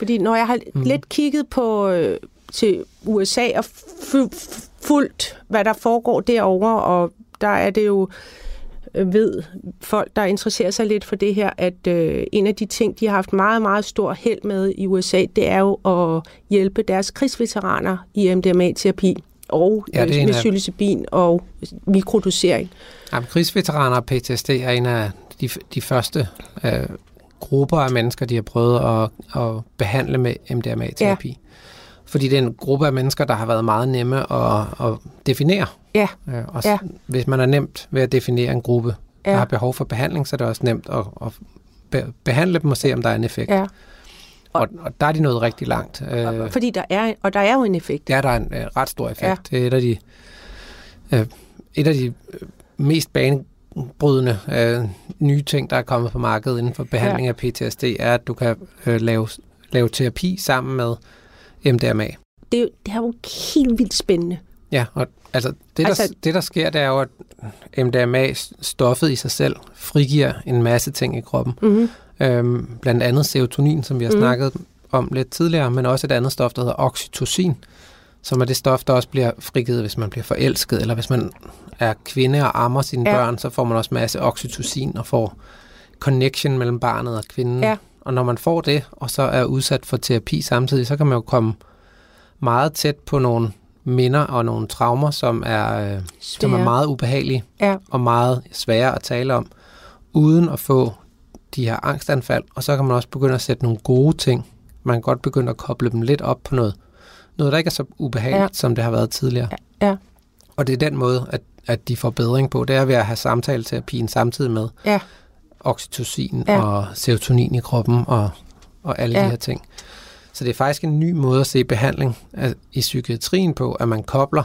Speaker 3: Fordi når jeg har mm. lidt kigget på øh, til USA og fu- fulgt, hvad der foregår derovre, og der er det jo øh, ved folk, der interesserer sig lidt for det her, at øh, en af de ting, de har haft meget, meget stor held med i USA, det er jo at hjælpe deres krigsveteraner i MDMA-terapi og
Speaker 5: Ja, det er
Speaker 3: med
Speaker 5: af-
Speaker 3: psilocybin og mikrodosering.
Speaker 5: Jamen, krigsveteraner og PTSD er en af de, de første øh, grupper af mennesker, de har prøvet at, at behandle med MDMA-terapi. Ja. Fordi det er en gruppe af mennesker, der har været meget nemme at, at definere.
Speaker 3: Ja,
Speaker 5: Øh, og
Speaker 3: Ja.
Speaker 5: ja. hvis man er nemt ved at definere en gruppe, der
Speaker 3: Ja.
Speaker 5: har behov for behandling, så er det også nemt at, at be- behandle dem og se, om der er en effekt.
Speaker 3: ja.
Speaker 5: Og, og der er de nået rigtig langt. Øh,
Speaker 3: Fordi der er, og der er jo en effekt.
Speaker 5: er der er en øh, ret stor effekt. Ja. Det er et af de, øh, et af de øh, mest banebrydende øh, nye ting, der er kommet på markedet inden for behandling ja. af PTSD, er, at du kan øh, lave, lave terapi sammen med MDMA.
Speaker 3: Det, er det er jo helt vildt spændende.
Speaker 5: Ja, og altså det, altså,
Speaker 3: Altså-
Speaker 5: der, det der sker, det er jo, at MDMA-stoffet i sig selv frigiver en masse ting i kroppen.
Speaker 3: Mm-hmm.
Speaker 5: Øhm, blandt andet serotonin, som vi har
Speaker 3: Mm.
Speaker 5: mm. snakket om lidt tidligere, men også et andet stof, der hedder oxytocin, som er det stof, der også bliver frigivet, hvis man bliver forelsket, eller hvis man er kvinde og ammer sine
Speaker 3: Ja.
Speaker 5: ja. børn, så får man også masse oxytocin og får connection mellem barnet og kvinden.
Speaker 3: Ja.
Speaker 5: Og når man får det, og så er udsat for terapi samtidig, så kan man jo komme meget tæt på nogle minder og nogle traumer, som er, øh, som er
Speaker 3: Svære.
Speaker 5: meget ubehagelige
Speaker 3: Ja,
Speaker 5: og meget svære at tale om, uden at få de her angstanfald. Og så kan man også begynde at sætte nogle gode ting. Man kan godt begynde at koble dem lidt op på noget. Noget, der ikke er så ubehageligt,
Speaker 3: Ja.
Speaker 5: ja. som det har været tidligere.
Speaker 3: ja,
Speaker 5: Og det er den måde, at, at de får bedring på. Det er ved at have samtaleterapien samtidig med
Speaker 3: ja,
Speaker 5: oxytocin
Speaker 3: Ja.
Speaker 5: og serotonin i kroppen og, og alle
Speaker 3: Ja.
Speaker 5: de her ting. Så det er faktisk en ny måde at se behandling af, i psykiatrien på, at man kobler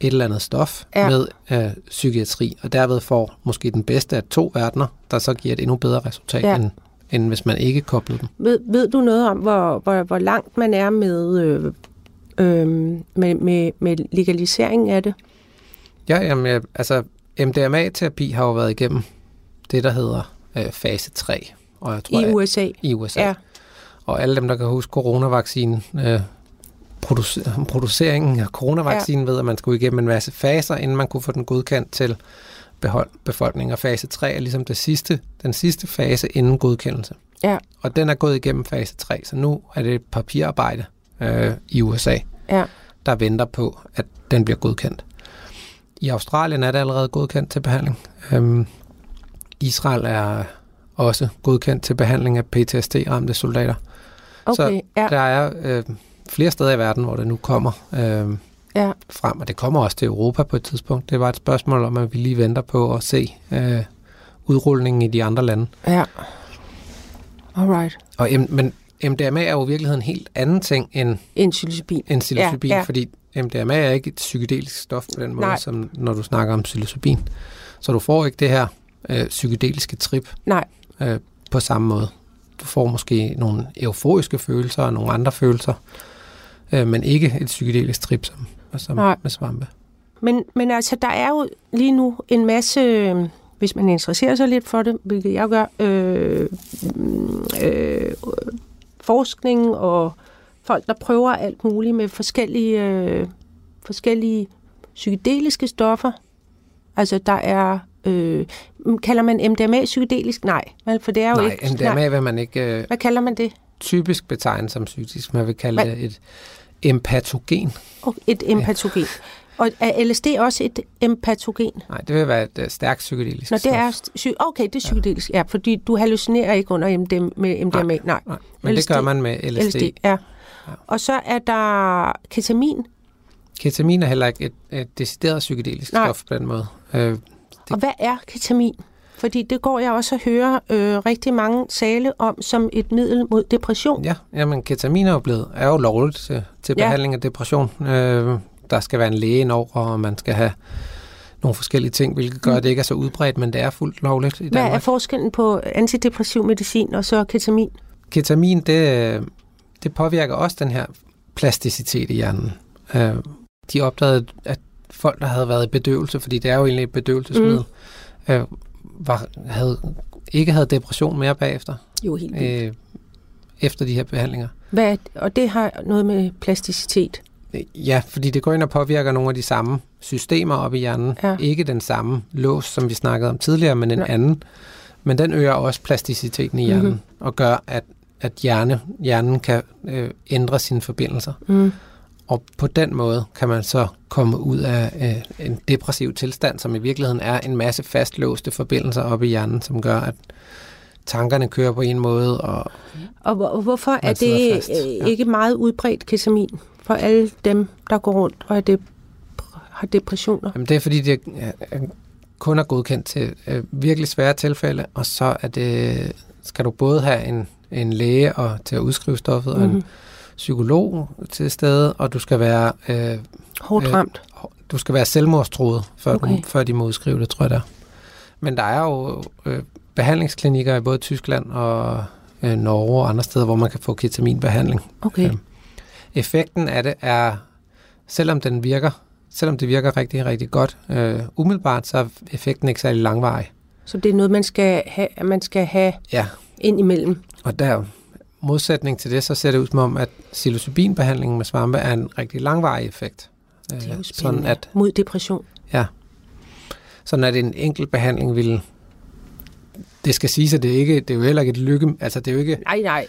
Speaker 5: et eller andet stof
Speaker 3: Ja.
Speaker 5: med øh, psykiatri, og derved får måske den bedste af to verdener, der så giver et endnu bedre resultat,
Speaker 3: Ja.
Speaker 5: end, end hvis man ikke kobler dem.
Speaker 3: Ved, ved du noget om, hvor, hvor, hvor langt man er med øh, øhm, med, med, med legalisering af det.
Speaker 5: Ja, jamen, jeg, altså MDMA-terapi har jo været igennem det, der hedder øh, fase 3. Og jeg tror,
Speaker 3: I
Speaker 5: at-
Speaker 3: USA.
Speaker 5: I USA.
Speaker 3: Ja.
Speaker 5: Og alle dem, der kan huske coronavaccinen, øh, producer, produceringen af coronavaccinen, ja. ved, at man skulle igennem en masse faser, inden man kunne få den godkendt til behold, befolkningen. Og fase 3 er ligesom det sidste, den sidste fase inden godkendelse.
Speaker 3: Ja.
Speaker 5: Og den er gået igennem fase 3, så nu er det et papirarbejde øh, i USA,
Speaker 3: Ja.
Speaker 5: der venter på, at den bliver godkendt. I Australien er det allerede godkendt til behandling. Øhm, Israel er også godkendt til behandling af PTSD-ramte soldater.
Speaker 3: Okay,
Speaker 5: Så
Speaker 3: ja,
Speaker 5: Der er øh, flere steder i verden, hvor det nu kommer øh,
Speaker 3: ja.
Speaker 5: frem, og det kommer også til Europa på et tidspunkt. Det var et spørgsmål om, at vi lige venter på at se øh, udrulningen i de andre lande.
Speaker 3: Ja. Alright.
Speaker 5: Og, men MDMA er jo i virkeligheden en helt anden ting end,
Speaker 3: En psilocybin.
Speaker 5: end psilocybin,
Speaker 3: ja.
Speaker 5: ja. fordi MDMA er ikke et psykedelisk stof på den måde,
Speaker 3: Nej.
Speaker 5: som når du snakker om psilocybin. Så du får ikke det her øh, psykedeliske trip
Speaker 3: Nej.
Speaker 5: øh, på samme måde. Du får måske nogle euforiske følelser og nogle andre følelser, øh, men ikke et psykedelisk trip som, som
Speaker 3: Nej.
Speaker 5: med svampe.
Speaker 3: Men, men altså, der er jo lige nu en masse, øh, hvis man interesserer sig lidt for det, hvilket jeg gør, øh, mm, øh, forskning og folk, der prøver alt muligt med forskellige, øh, forskellige psykedeliske stoffer. Altså, der er... Øh, kalder man MDMA psykedelisk? Nej, vel, for det er jo
Speaker 5: Nej,
Speaker 3: ikke...
Speaker 5: MDMA vil man ikke øh,
Speaker 3: Hvad kalder man det?
Speaker 5: typisk betegne som psykisk. Man vil kalde
Speaker 3: Hvad?
Speaker 5: det et empatogen.
Speaker 3: Og Et empatogen. Og er LSD også et empatogen?
Speaker 5: Nej, det vil være et øh, stærkt psykedelisk
Speaker 3: Nå, det
Speaker 5: stof.
Speaker 3: er... Psy- okay, det er psykedelisk. Ja, fordi du hallucinerer ikke under MDM, med MDMA. Nej. Nej.
Speaker 5: Nej, men det
Speaker 3: LSD.
Speaker 5: gør man med LSD.
Speaker 3: LSD, ja. Og så er der ketamin.
Speaker 5: Ketamin er heller ikke et, et decideret psykedelisk
Speaker 3: Nej.
Speaker 5: stof på den måde. Øh,
Speaker 3: Og hvad er ketamin? Fordi det går jeg også at høre øh, rigtig mange tale om som et middel mod depression.
Speaker 5: ja, jamen ketamin er jo, blevet, er jo lovligt til, til
Speaker 3: Ja.
Speaker 5: behandling af depression. Øh, der skal være en læge indover, og man skal have nogle forskellige ting, hvilket gør, at det ikke er så udbredt, men det er fuldt lovligt i
Speaker 3: Mm. Hvad er
Speaker 5: Danmark.
Speaker 3: forskellen på antidepressiv medicin og så ketamin?
Speaker 5: Ketamin, det, det påvirker også den her plasticitet i hjernen. Øh, de opdagede, at folk, der havde været i bedøvelse, fordi det er jo egentlig et bedøvelsesmiddel, mm. øh, var, havde, ikke havde depression mere bagefter,
Speaker 3: Jo, helt vildt.
Speaker 5: øh, efter de her behandlinger.
Speaker 3: Hvad, og det har noget med plasticitet.
Speaker 5: Ja, fordi det går ind og påvirker nogle af de samme systemer op i hjernen.
Speaker 3: Ja.
Speaker 5: Ikke den samme lås, som vi snakkede om tidligere, men en
Speaker 3: Nej.
Speaker 5: anden. Men den øger også plasticiteten i hjernen,
Speaker 3: Mhm.
Speaker 5: mm-hmm. og gør, at, at hjerne, hjernen kan øh, ændre sine forbindelser.
Speaker 3: Mm.
Speaker 5: Og på den måde kan man så komme ud af øh, en depressiv tilstand, som i virkeligheden er en masse fastlåste forbindelser op i hjernen, som gør, at tankerne kører på en måde, og
Speaker 3: Og, hvor, og hvorfor er det
Speaker 5: fast,
Speaker 3: øh,
Speaker 5: ja.
Speaker 3: ikke meget udbredt ketamin for alle dem, der går rundt og er dep- har depressioner?
Speaker 5: jamen, det er fordi, det er, er, kun er godkendt til øh, virkelig svære tilfælde, og så er det, skal du både have en, en læge og, til at udskrive stoffet, mm-hmm. og en
Speaker 3: Mhm.
Speaker 5: psykolog til stede, og du skal være øh,
Speaker 3: Hårdt
Speaker 5: Øh,
Speaker 3: ramt.
Speaker 5: du skal være selvmordstroet, før, okay.
Speaker 3: Okay.
Speaker 5: du, før de må udskrive det, tror jeg der. Men der er jo øh, behandlingsklinikker i både Tyskland og øh, Norge og andre steder, hvor man kan få ketaminbehandling.
Speaker 3: Okay.
Speaker 5: øh, Effekten af det er, selvom den virker, selvom det virker rigtig, rigtig godt øh, umiddelbart, så er effekten ikke særlig langvarig.
Speaker 3: Så det er noget, man skal have, man skal have
Speaker 5: Ja,
Speaker 3: ind imellem.
Speaker 5: og der modsætning til det, så ser det ud som om, at psilocybinbehandlingen med svampe er en rigtig langvarig effekt.
Speaker 3: Det er jo
Speaker 5: sådan at
Speaker 3: Mod depression.
Speaker 5: Ja. Sådan at en enkelt behandling vil... Det skal siges, at det ikke, det er jo heller ikke et lykke... Altså, det er jo ikke...
Speaker 3: Nej, nej.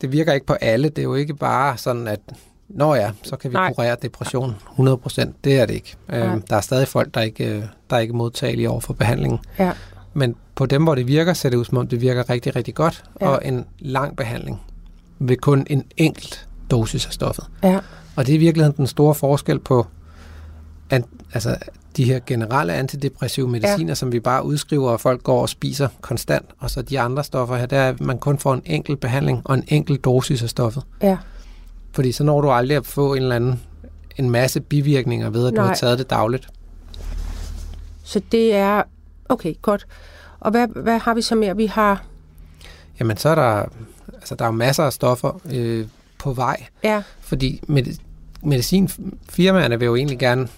Speaker 5: Det virker ikke på alle. Det er jo ikke bare sådan, at... Nå ja, så kan vi
Speaker 3: Nej.
Speaker 5: Kurere depression 100%. Det er det ikke. Øhm, der er stadig folk, der ikke, øh, der er ikke modtagelige over for behandlingen.
Speaker 3: Ja.
Speaker 5: Men på dem, hvor det virker, ser det ud som om, det virker rigtig, rigtig godt.
Speaker 3: Ja.
Speaker 5: Og en lang behandling ved kun en enkelt dosis af stoffet.
Speaker 3: Ja.
Speaker 5: Og det er i virkeligheden den store forskel på an, altså, de her generelle antidepressive mediciner, ja. som vi bare udskriver, og folk går og spiser konstant. Og så de andre stoffer her, der er, at man kun får en enkelt behandling og en enkelt dosis af stoffet.
Speaker 3: Ja.
Speaker 5: Fordi så når du aldrig at få en eller anden en masse bivirkninger ved, at du
Speaker 3: Nej.
Speaker 5: har taget det dagligt.
Speaker 3: Så det er... Okay, godt. Og hvad, hvad har vi så mere? Vi har...
Speaker 5: Jamen så er der, altså, der er masser af stoffer øh, på vej,
Speaker 3: Ja,
Speaker 5: fordi med medicinfirmaerne vil jo egentlig gerne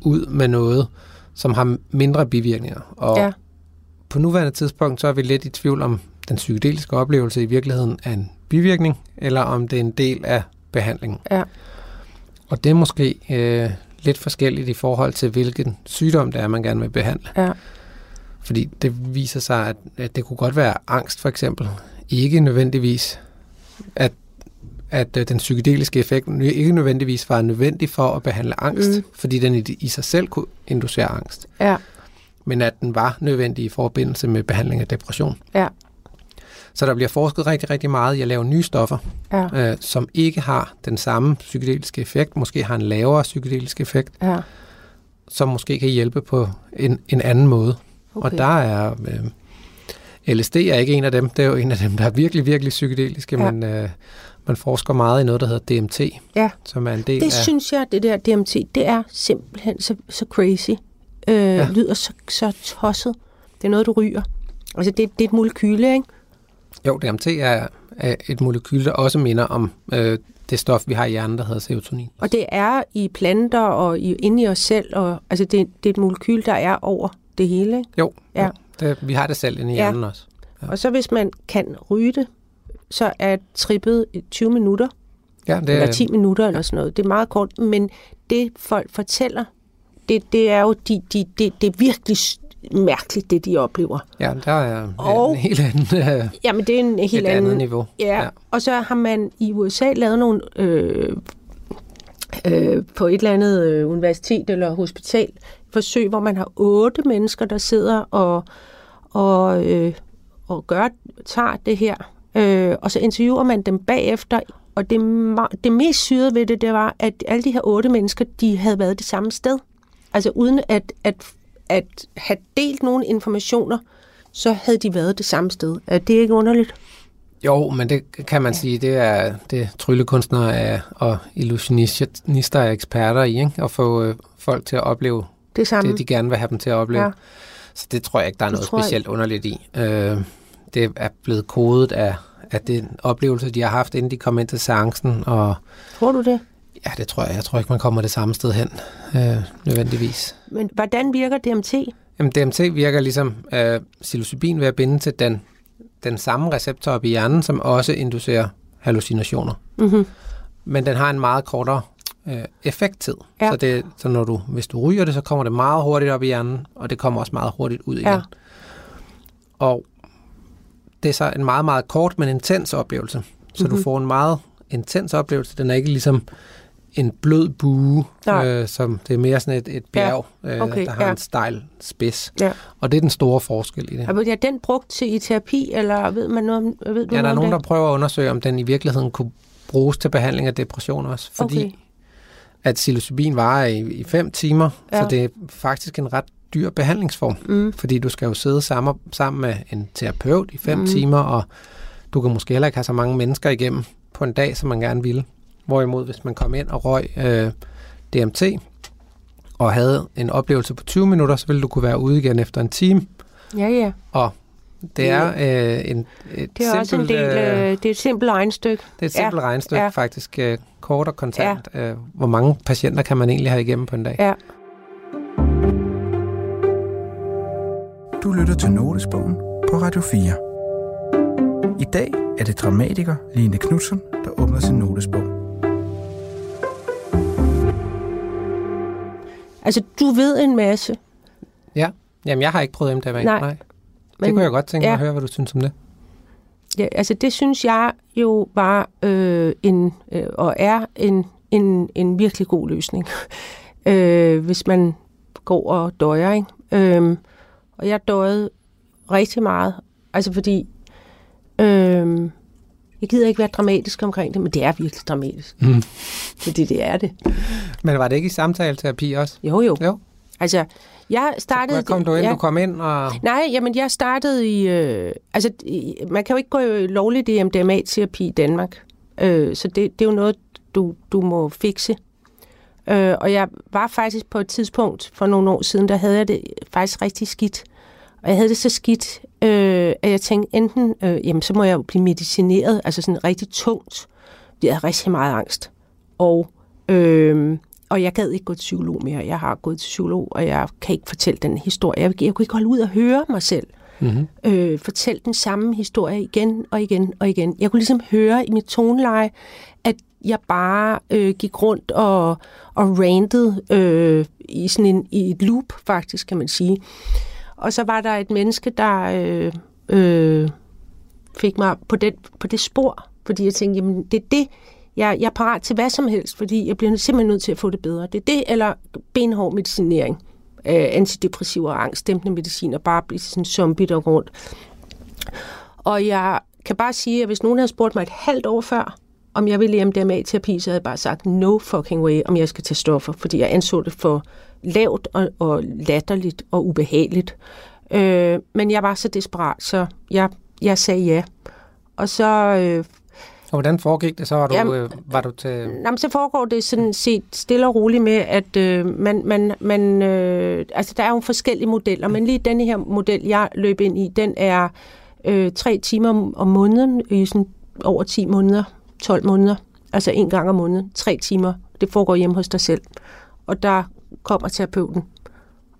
Speaker 5: ud med noget, som har mindre bivirkninger. Og
Speaker 3: Ja.
Speaker 5: på nuværende tidspunkt, så er vi lidt i tvivl om den psykedeliske oplevelse i virkeligheden er en bivirkning, eller om det er en del af behandlingen.
Speaker 3: Ja.
Speaker 5: Og det er måske øh, lidt forskelligt i forhold til, hvilken sygdom det er, man gerne vil behandle.
Speaker 3: Ja.
Speaker 5: Fordi det viser sig, at, at det kunne godt være angst for eksempel. Ikke nødvendigvis, at, at øh, den psykedeliske effekt ikke nødvendigvis var nødvendig for at behandle angst,
Speaker 3: mm.
Speaker 5: fordi den i, i sig selv kunne inducere angst.
Speaker 3: Ja.
Speaker 5: Men at den var nødvendig i forbindelse med behandling af depression.
Speaker 3: Ja.
Speaker 5: Så der bliver forsket rigtig, rigtig meget i at lave nye stoffer,
Speaker 3: Ja.
Speaker 5: øh, som ikke har den samme psykedeliske effekt, måske har en lavere psykedelisk effekt,
Speaker 3: Ja.
Speaker 5: som måske kan hjælpe på en, en anden måde. Okay. Og der er... Øh, LSD er ikke en af dem. Det er jo en af dem, der er virkelig, virkelig psykedeliske,
Speaker 3: Ja.
Speaker 5: men øh, man forsker meget i noget, der hedder DMT,
Speaker 3: Ja.
Speaker 5: som er en del
Speaker 3: Det
Speaker 5: af...
Speaker 3: synes jeg, det der DMT, det er simpelthen så, så crazy. Øh. Ja. Lyder så, så tosset. Det er noget, du ryger. Altså, det, det er et molekyle, ikke?
Speaker 5: Jo, DMT er, er et molekyl, der også minder om øh, det stof, vi har i hjernen, der hedder serotonin.
Speaker 3: Og det er i planter og i, inde i os selv. Og, altså, det, det er et molekyl, der er over det hele, ikke?
Speaker 5: Jo,
Speaker 3: Ja.
Speaker 5: det, vi har det selv inde i
Speaker 3: Ja.
Speaker 5: hjernen også.
Speaker 3: Ja. Og så hvis man kan ryge det, så er trippet i 20 minutter,
Speaker 5: Ja,
Speaker 3: det, eller 10 minutter eller sådan noget. Det er meget kort, men det folk fortæller, det, det er jo de, de, det, det er virkelig mærkeligt, det de oplever.
Speaker 5: ja, der er
Speaker 3: Og-
Speaker 5: en helt anden, øh,
Speaker 3: Jamen, det er en helt
Speaker 5: et
Speaker 3: anden...
Speaker 5: andet niveau.
Speaker 3: Ja, ja, og så har man i USA lavet nogle øh, øh, på et eller andet øh, universitet eller hospital forsøg, hvor man har otte mennesker, der sidder og, og, øh, og gør, tager det her, øh, og så interviewer man dem bagefter, og det, det mest syrede ved det, det var, at alle de her otte mennesker, de havde været det samme sted. Altså uden at, at, at have delt nogle informationer, så havde de været det samme sted. Er det ikke underligt?
Speaker 5: Jo, men det kan man sige, det er det tryllekunstnere er, og illusionister er eksperter i, ikke? at få øh, folk til at opleve
Speaker 3: Det samme.
Speaker 5: det, de gerne vil have dem til at opleve.
Speaker 3: Ja.
Speaker 5: Så det tror jeg ikke, der er
Speaker 3: Det
Speaker 5: noget
Speaker 3: tror jeg
Speaker 5: specielt underligt i. Øh, det er blevet kodet af, af den oplevelse, de har haft, inden de kom ind til seancen, og
Speaker 3: Tror du det?
Speaker 5: ja, det tror jeg. Jeg tror ikke, man kommer det samme sted hen, øh, nødvendigvis.
Speaker 3: Men hvordan virker DMT?
Speaker 5: Jamen, DMT virker ligesom øh, psilocybin ved at binde til den, den samme receptor op i hjernen, som også inducerer hallucinationer.
Speaker 3: Mm-hmm.
Speaker 5: Men den har en meget kortere øh, effekttid.
Speaker 3: Ja.
Speaker 5: Så, det, så når du, hvis du ryger det, så kommer det meget hurtigt op i hjernen, og det kommer også meget hurtigt ud igen.
Speaker 3: Ja.
Speaker 5: Og det er så en meget, meget kort, men intens oplevelse. Så mm-hmm.
Speaker 3: Mhm.
Speaker 5: du får en meget intens oplevelse. Den er ikke ligesom en blød bue,
Speaker 3: Nej.
Speaker 5: øh, som det er mere sådan et, et bjerg, ja.
Speaker 3: Okay,
Speaker 5: øh, der har
Speaker 3: ja.
Speaker 5: en stejl spids.
Speaker 3: Ja.
Speaker 5: Og det er den store forskel i det.
Speaker 3: Er den brugt til i terapi, eller ved man noget om, ved du
Speaker 5: Ja, der er nogen, der prøver at undersøge, om den i virkeligheden kunne bruges til behandling af depression også. Fordi
Speaker 3: Okay.
Speaker 5: At psilocybin varer i, i fem timer,
Speaker 3: Ja.
Speaker 5: så det er faktisk en ret dyr behandlingsform.
Speaker 3: Mm.
Speaker 5: Fordi du skal jo sidde sammen, sammen med en terapeut i fem
Speaker 3: mm.
Speaker 5: timer, og du kan måske heller ikke have så mange mennesker igennem på en dag, som man gerne ville. Hvorimod, hvis man kom ind og røg øh, DMT, og havde en oplevelse på 20 minutter, så ville du kunne være ude igen efter en time.
Speaker 3: Ja, ja.
Speaker 5: Og det er øh, en, et
Speaker 3: Det er også en del, øh, det er et simpelt regnestykke.
Speaker 5: det er et simpelt ja, regnestykke,
Speaker 3: ja.
Speaker 5: faktisk øh, kort og kontant. Ja. Øh, hvor mange patienter kan man egentlig have igennem på en dag?
Speaker 3: Ja.
Speaker 4: Du lytter til Notesbogen på Radio 4. I dag er det dramatiker Line Knudsen, der åbner sin notesbog.
Speaker 3: Altså, du ved en masse.
Speaker 5: Ja. Jamen, jeg har ikke prøvet MDMA.
Speaker 3: Nej.
Speaker 5: Nej. Det
Speaker 3: Men,
Speaker 5: kunne jeg godt tænke mig
Speaker 3: ja.
Speaker 5: at høre, hvad du synes om det.
Speaker 3: ja, altså, det synes jeg jo var øh, en, øh, og er en, en, en virkelig god løsning. øh, hvis man går og døjer, ikke? Øh, og jeg døjede rigtig meget. Altså, fordi... Øh, jeg gider ikke være dramatisk omkring det, men det er virkelig dramatisk.
Speaker 5: Mm.
Speaker 3: Fordi det er det.
Speaker 5: Men var det ikke i samtaleterapi også?
Speaker 3: Jo, jo.
Speaker 5: Jo.
Speaker 3: Altså, jeg startede...
Speaker 5: Hvad kom du ind?
Speaker 3: Ja.
Speaker 5: Du kom ind og...
Speaker 3: Nej, jamen jeg startede i... Øh, altså, i, man kan jo ikke gå lovligt i MDMA-terapi i Danmark. Øh, så det, det er jo noget, du, du må fikse. Øh, og jeg var faktisk på et tidspunkt for nogle år siden, der havde jeg det faktisk rigtig skidt. Og jeg havde det så skidt, øh, at jeg tænkte, enten, øh, jamen så må jeg jo blive medicineret, altså sådan rigtig tungt. Jeg havde rigtig meget angst. Og Øh, og jeg gad ikke gå til psykolog mere. Jeg har gået til psykolog, og jeg kan ikke fortælle den historie. Jeg, jeg kunne ikke holde ud og høre mig selv. Mm-hmm. Øh, fortælle den samme historie igen og igen og igen. Jeg kunne ligesom høre i mit toneleje, at jeg bare øh, gik rundt og, og rantede øh, i sådan en, i et loop, faktisk, kan man sige. Og så var der et menneske, der øh, øh, fik mig på, den, på det spor, fordi jeg tænkte, jamen det er det, jeg, jeg er parat til hvad som helst, fordi jeg bliver simpelthen nødt til at få det bedre. Det er det, eller benhård medicinering, øh, antidepressiv og angstdæmpende medicin, og bare blive sådan zombie der rundt. Og jeg kan bare sige, at hvis nogen havde spurgt mig et halvt år før, om jeg ville MDMA-terapi, så havde jeg bare sagt no fucking way, om jeg skal tage stoffer, fordi jeg anså det for lavt og, og latterligt og ubehageligt. Øh, men jeg var så desperat, så jeg, jeg sagde ja. Og så... Øh,
Speaker 5: og hvordan foregik det så? Var du, jamen, øh, var du til...
Speaker 3: Jamen, så foregår det sådan set stille og roligt med, at øh, man... man, man øh, altså, der er jo forskellige modeller, men lige denne her model, jeg løb ind i, den er øh, tre timer om, om måneden, i sådan over 10 måneder, 12 måneder, altså en gang om måneden, tre timer. Det foregår hjemme hos dig selv. Og der kommer terapeuten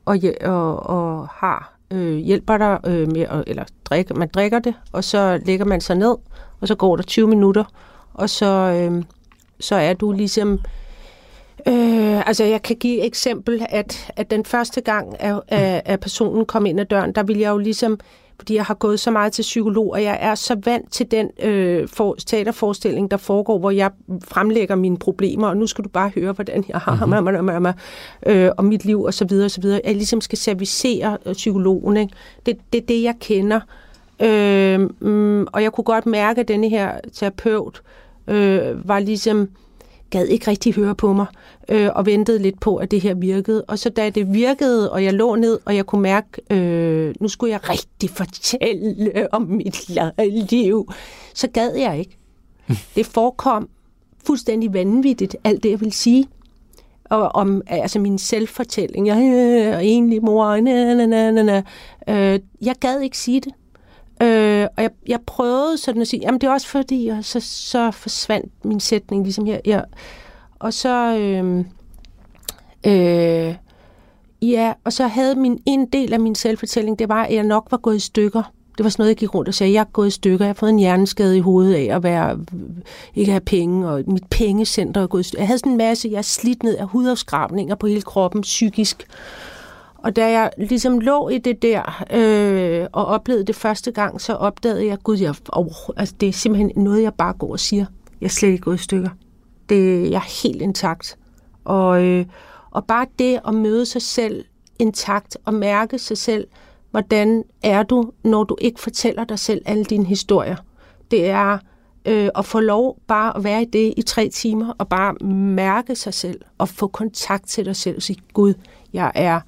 Speaker 3: og, og, og har øh, hjælper dig øh, med, at, eller drikker, man drikker det, og så lægger man sig ned, og så går der 20 minutter, og så, øh, så er du ligesom... Øh, altså, jeg kan give et eksempel, at, at den første gang, at, at personen kom ind ad døren, der ville jeg jo ligesom fordi jeg har gået så meget til psykolog, og jeg er så vant til den øh, for, teaterforestilling, der foregår, hvor jeg fremlægger mine problemer, og nu skal du bare høre, hvordan jeg har mm-hmm. øh, og mit liv, og så videre, og så videre. Jeg ligesom skal servicere øh, psykologen. Ikke? Det, det er det, jeg kender. Øh, og jeg kunne godt mærke, at denne her terapeut øh, var ligesom gad ikke rigtig høre på mig, øh, og ventede lidt på, at det her virkede. Og så da det virkede, og jeg lå ned, og jeg kunne mærke, øh, nu skulle jeg rigtig fortælle om mit liv, så gad jeg ikke. Det forekom fuldstændig vanvittigt, alt det, jeg vil sige. Og om altså min selvfortælling, jeg er egentlig mor, na, na, na, na. Øh, jeg gad ikke sige det. Øh, og jeg, jeg prøvede sådan at sige, jamen det er også fordi, og så, så forsvandt min sætning ligesom her. Jeg, og så, øh, øh, ja, og så havde min, en del af min selvfortælling, det var, at jeg nok var gået i stykker. Det var sådan noget, jeg gik rundt og sagde, jeg er gået i stykker, jeg har fået en hjerneskade i hovedet af at være, ikke have penge, og mit pengecenter er gået i stykker. Jeg havde sådan en masse, jeg er slidt ned af hudafskrabninger på hele kroppen, psykisk. Og da jeg ligesom lå i det der øh, og oplevede det første gang, så opdagede jeg, gud, jeg, oh, altså, det er simpelthen noget, jeg bare går og siger. Jeg er slet ikke gået i stykker. Det, jeg er helt intakt. Og, øh, og bare det at møde sig selv intakt og mærke sig selv, hvordan er du, når du ikke fortæller dig selv alle dine historier. Det er øh, at få lov bare at være i det i tre timer og bare mærke sig selv og få kontakt til dig selv og sige, Gud, jeg er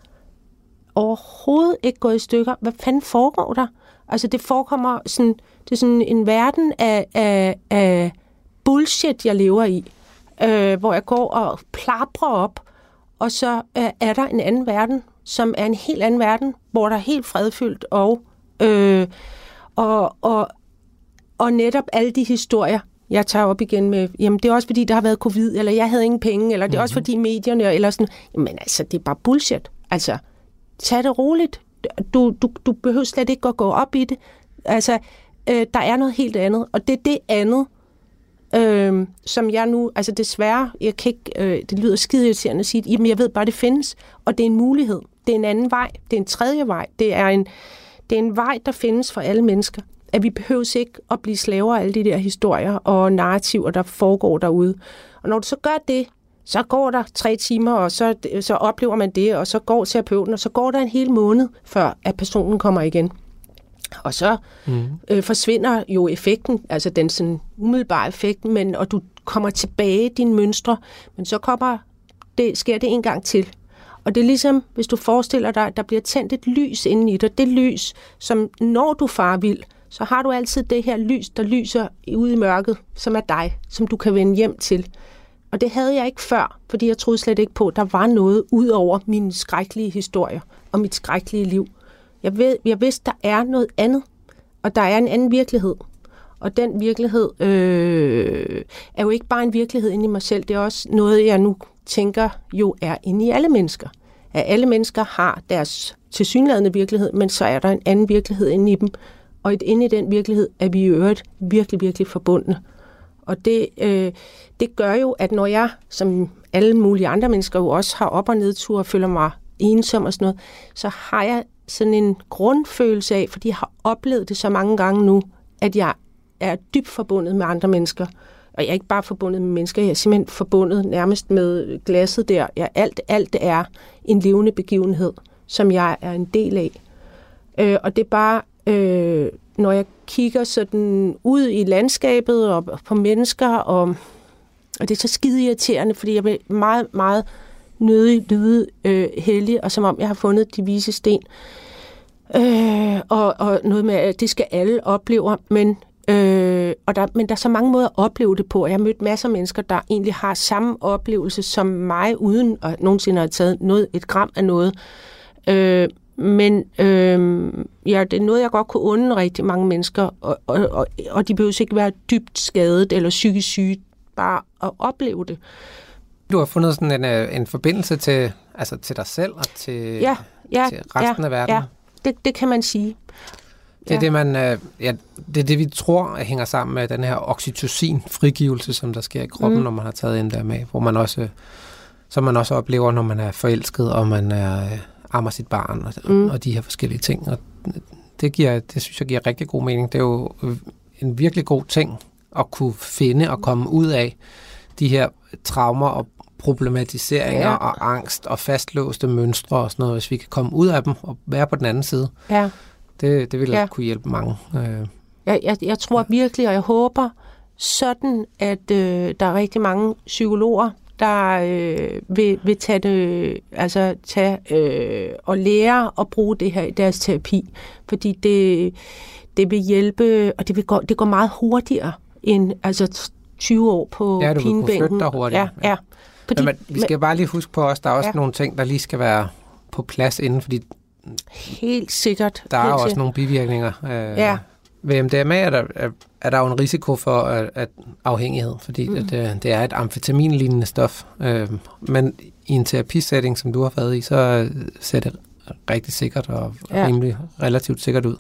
Speaker 3: overhovedet ikke gået i stykker. Hvad fanden foregår der? Altså, det forekommer sådan, det er sådan en verden af, af, af bullshit, jeg lever i, øh, hvor jeg går og plaprer op, og så øh, er der en anden verden, som er en helt anden verden, hvor der er helt fredfyldt, og, øh, og, og, og netop alle de historier, jeg tager op igen med, jamen det er også fordi, der har været covid, eller jeg havde ingen penge, eller det er mm-hmm. også fordi medierne, eller sådan, jamen altså, det er bare bullshit. Altså, tag det roligt. Du, du, du behøver slet ikke at gå op i det. Altså, øh, der er noget helt andet, og det er det andet, øh, som jeg nu, altså desværre, jeg kan ikke, øh, det lyder skide irriterende at sige, jamen jeg ved bare, det findes, og det er en mulighed. Det er en anden vej, det er en tredje vej, det er en, det er en vej, der findes for alle mennesker. At vi behøver ikke at blive slaver af alle de der historier og narrativer, der foregår derude. Og når du så gør det, så går der tre timer, og så, så oplever man det, og så går terapeuten, og så går der en hel måned, før at personen kommer igen. Og så mm. øh, forsvinder jo effekten, altså den sådan umiddelbare effekt, men, og du kommer tilbage dine mønstre, men så kommer det, sker det en gang til. Og det er ligesom, hvis du forestiller dig, at der bliver tændt et lys inden i dig. Det lys, som når du far vild, så har du altid det her lys, der lyser ude i mørket, som er dig, som du kan vende hjem til. Og det havde jeg ikke før, fordi jeg troede slet ikke på, at der var noget ud over mine skrækkelige historier og mit skrækkelige liv. Jeg, ved, jeg vidste, der er noget andet, og der er en anden virkelighed. Og den virkelighed øh, er jo ikke bare en virkelighed inde i mig selv, det er også noget, jeg nu tænker jo er inde i alle mennesker. At alle mennesker har deres tilsyneladende virkelighed, men så er der en anden virkelighed inde i dem. Og inde i den virkelighed er vi i øvrigt virkelig, virkelig forbundne. Og det, øh, det gør jo, at når jeg, som alle mulige andre mennesker jo også har op- og nedtur og føler mig ensom og sådan noget, så har jeg sådan en grundfølelse af, fordi jeg har oplevet det så mange gange nu, at jeg er dybt forbundet med andre mennesker. Og jeg er ikke bare forbundet med mennesker, jeg er simpelthen forbundet nærmest med glasset der. Jeg, alt, alt er en levende begivenhed, som jeg er en del af. Øh, og det er bare, øh, når jeg kigger sådan ud i landskabet og på mennesker, og, og det er så skide irriterende, fordi jeg vil meget, meget nødig lyde øh, heldig, og som om jeg har fundet de vise sten. Øh, og, og noget med, at det skal alle opleve, men, øh, og der, men der er så mange måder at opleve det på. Jeg har mødt masser af mennesker, der egentlig har samme oplevelse som mig, uden at nogensinde have taget noget, et gram af noget. Øh, men øh, ja, det er noget, jeg godt kunne undre rigtig mange mennesker, og, og, og, og de behøver ikke være dybt skadet eller psykisk syge, bare at opleve det.
Speaker 5: Du har fundet sådan en, øh, en forbindelse til, altså til dig selv og til,
Speaker 3: ja, ja,
Speaker 5: til resten
Speaker 3: ja,
Speaker 5: af verden.
Speaker 3: Ja, det, det kan man sige.
Speaker 5: Det er, ja. det, man, øh, ja, det er det, vi tror hænger sammen med den her oxytocin-frigivelse, som der sker i kroppen, mm. når man har taget en der med, hvor man også, som man også oplever, når man er forelsket, og man er, øh, ammer sit barn, og, mm. og de her forskellige ting. Og det, giver, det synes jeg giver rigtig god mening. Det er jo en virkelig god ting at kunne finde og komme ud af de her traumer og problematiseringer ja. og angst og fastlåste mønstre og sådan noget, hvis vi kan komme ud af dem og være på den anden side.
Speaker 3: Ja.
Speaker 5: Det, det vil ja. kunne hjælpe mange.
Speaker 3: Øh. Jeg, jeg, jeg tror virkelig, og jeg håber sådan, at øh, der er rigtig mange psykologer, der øh, vil, vil tage det, altså tage øh, og lære at bruge det her i deres terapi, fordi det, det vil hjælpe, og det, vil gå, det går meget hurtigere end altså 20 år på
Speaker 5: ja, du
Speaker 3: pinebænken. Ja,
Speaker 5: du dig hurtigere.
Speaker 3: Ja, ja.
Speaker 5: Fordi, men, vi skal men, bare lige huske på os, der er også ja. nogle ting, der lige skal være på plads inden, fordi
Speaker 3: Helt sikkert.
Speaker 5: Der er
Speaker 3: helt
Speaker 5: også
Speaker 3: sikkert.
Speaker 5: nogle bivirkninger.
Speaker 3: Øh, ja.
Speaker 5: Ved MDMA er der, er, er der jo en risiko for at, at afhængighed, fordi mm. det, øh, det er et amfetaminlignende stof. Øh, men i en terapisætning, som du har været i, så ser det rigtig sikkert og ja. rimelig relativt sikkert ud.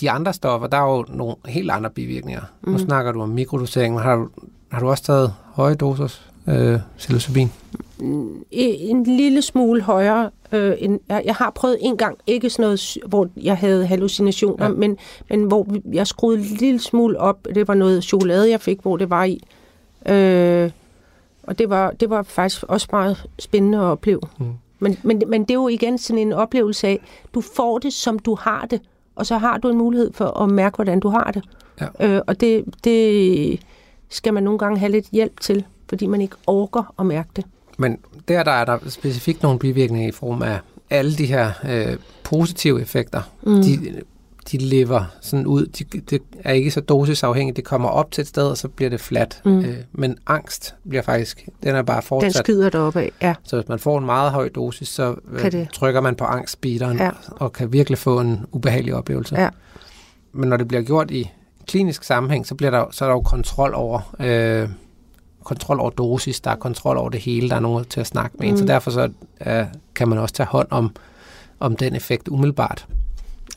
Speaker 5: De andre stoffer, der er jo nogle helt andre bivirkninger. Mm. Nu snakker du om mikrodosering, men har du, har du også taget høje doser øh, psilocybin?
Speaker 3: En lille smule højere. Øh, en, jeg, jeg har prøvet en gang, ikke sådan noget, hvor jeg havde hallucinationer, ja. men, men hvor jeg skruede en lille smule op. Det var noget chokolade, jeg fik, hvor det var i. Øh, og det var, det var faktisk også meget spændende at opleve. Mm. Men, men, men det er jo igen sådan en oplevelse af, du får det, som du har det, og så har du en mulighed for at mærke, hvordan du har det. Ja. Øh, og det, det skal man nogle gange have lidt hjælp til, fordi man ikke orker at mærke det.
Speaker 5: Men der, der er der specifikt nogle bivirkninger i form af alle de her øh, positive effekter. Mm. De, de lever sådan ud. De, det er ikke så dosisafhængigt. Det kommer op til et sted, og så bliver det fladt. Mm. Øh, men angst bliver faktisk, den er bare fortsat.
Speaker 3: Den skyder deroppe af, ja.
Speaker 5: Så hvis man får en meget høj dosis, så øh, trykker man på angstbeateren ja. og kan virkelig få en ubehagelig oplevelse. Ja. Men når det bliver gjort i klinisk sammenhæng, så, bliver der, så er der jo kontrol over... Øh, kontrol over dosis, der er kontrol over det hele, der er nogen til at snakke med mm. en, så mm. derfor så, uh, kan man også tage hånd om, om den effekt umiddelbart.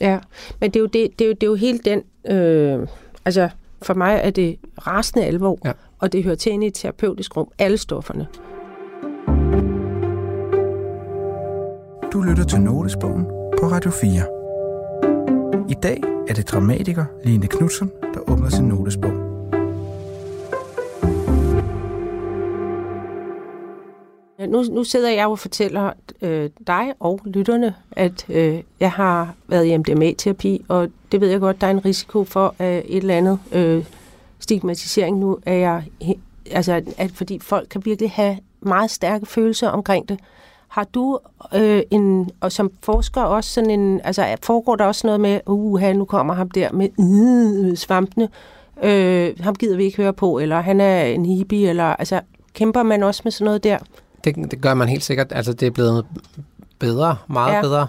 Speaker 3: Ja, men det er jo, det, det er jo, det er jo helt den, øh, altså for mig er det rasende alvor, ja. og det hører til ind i et terapeutisk rum, alle stofferne.
Speaker 4: Du lytter til Notesbogen på Radio 4. I dag er det dramatiker Line Knudsen, der åbner sin notesbog.
Speaker 3: Nu, nu sidder jeg og fortæller øh, dig og lytterne, at øh, jeg har været i MDMA-terapi, og det ved jeg godt, der er en risiko for øh, et eller andet øh, stigmatisering. Nu er jeg, altså, at, fordi folk kan virkelig have meget stærke følelser omkring det. Har du øh, en, og som forsker også sådan en, altså foregår der også noget med, uha, nu kommer ham der med øh, svampene, øh, ham gider vi ikke høre på, eller han er en hippie, eller altså kæmper man også med sådan noget der?
Speaker 5: Det, det gør man helt sikkert. Altså, det er blevet bedre, meget
Speaker 3: Ja.
Speaker 5: bedre,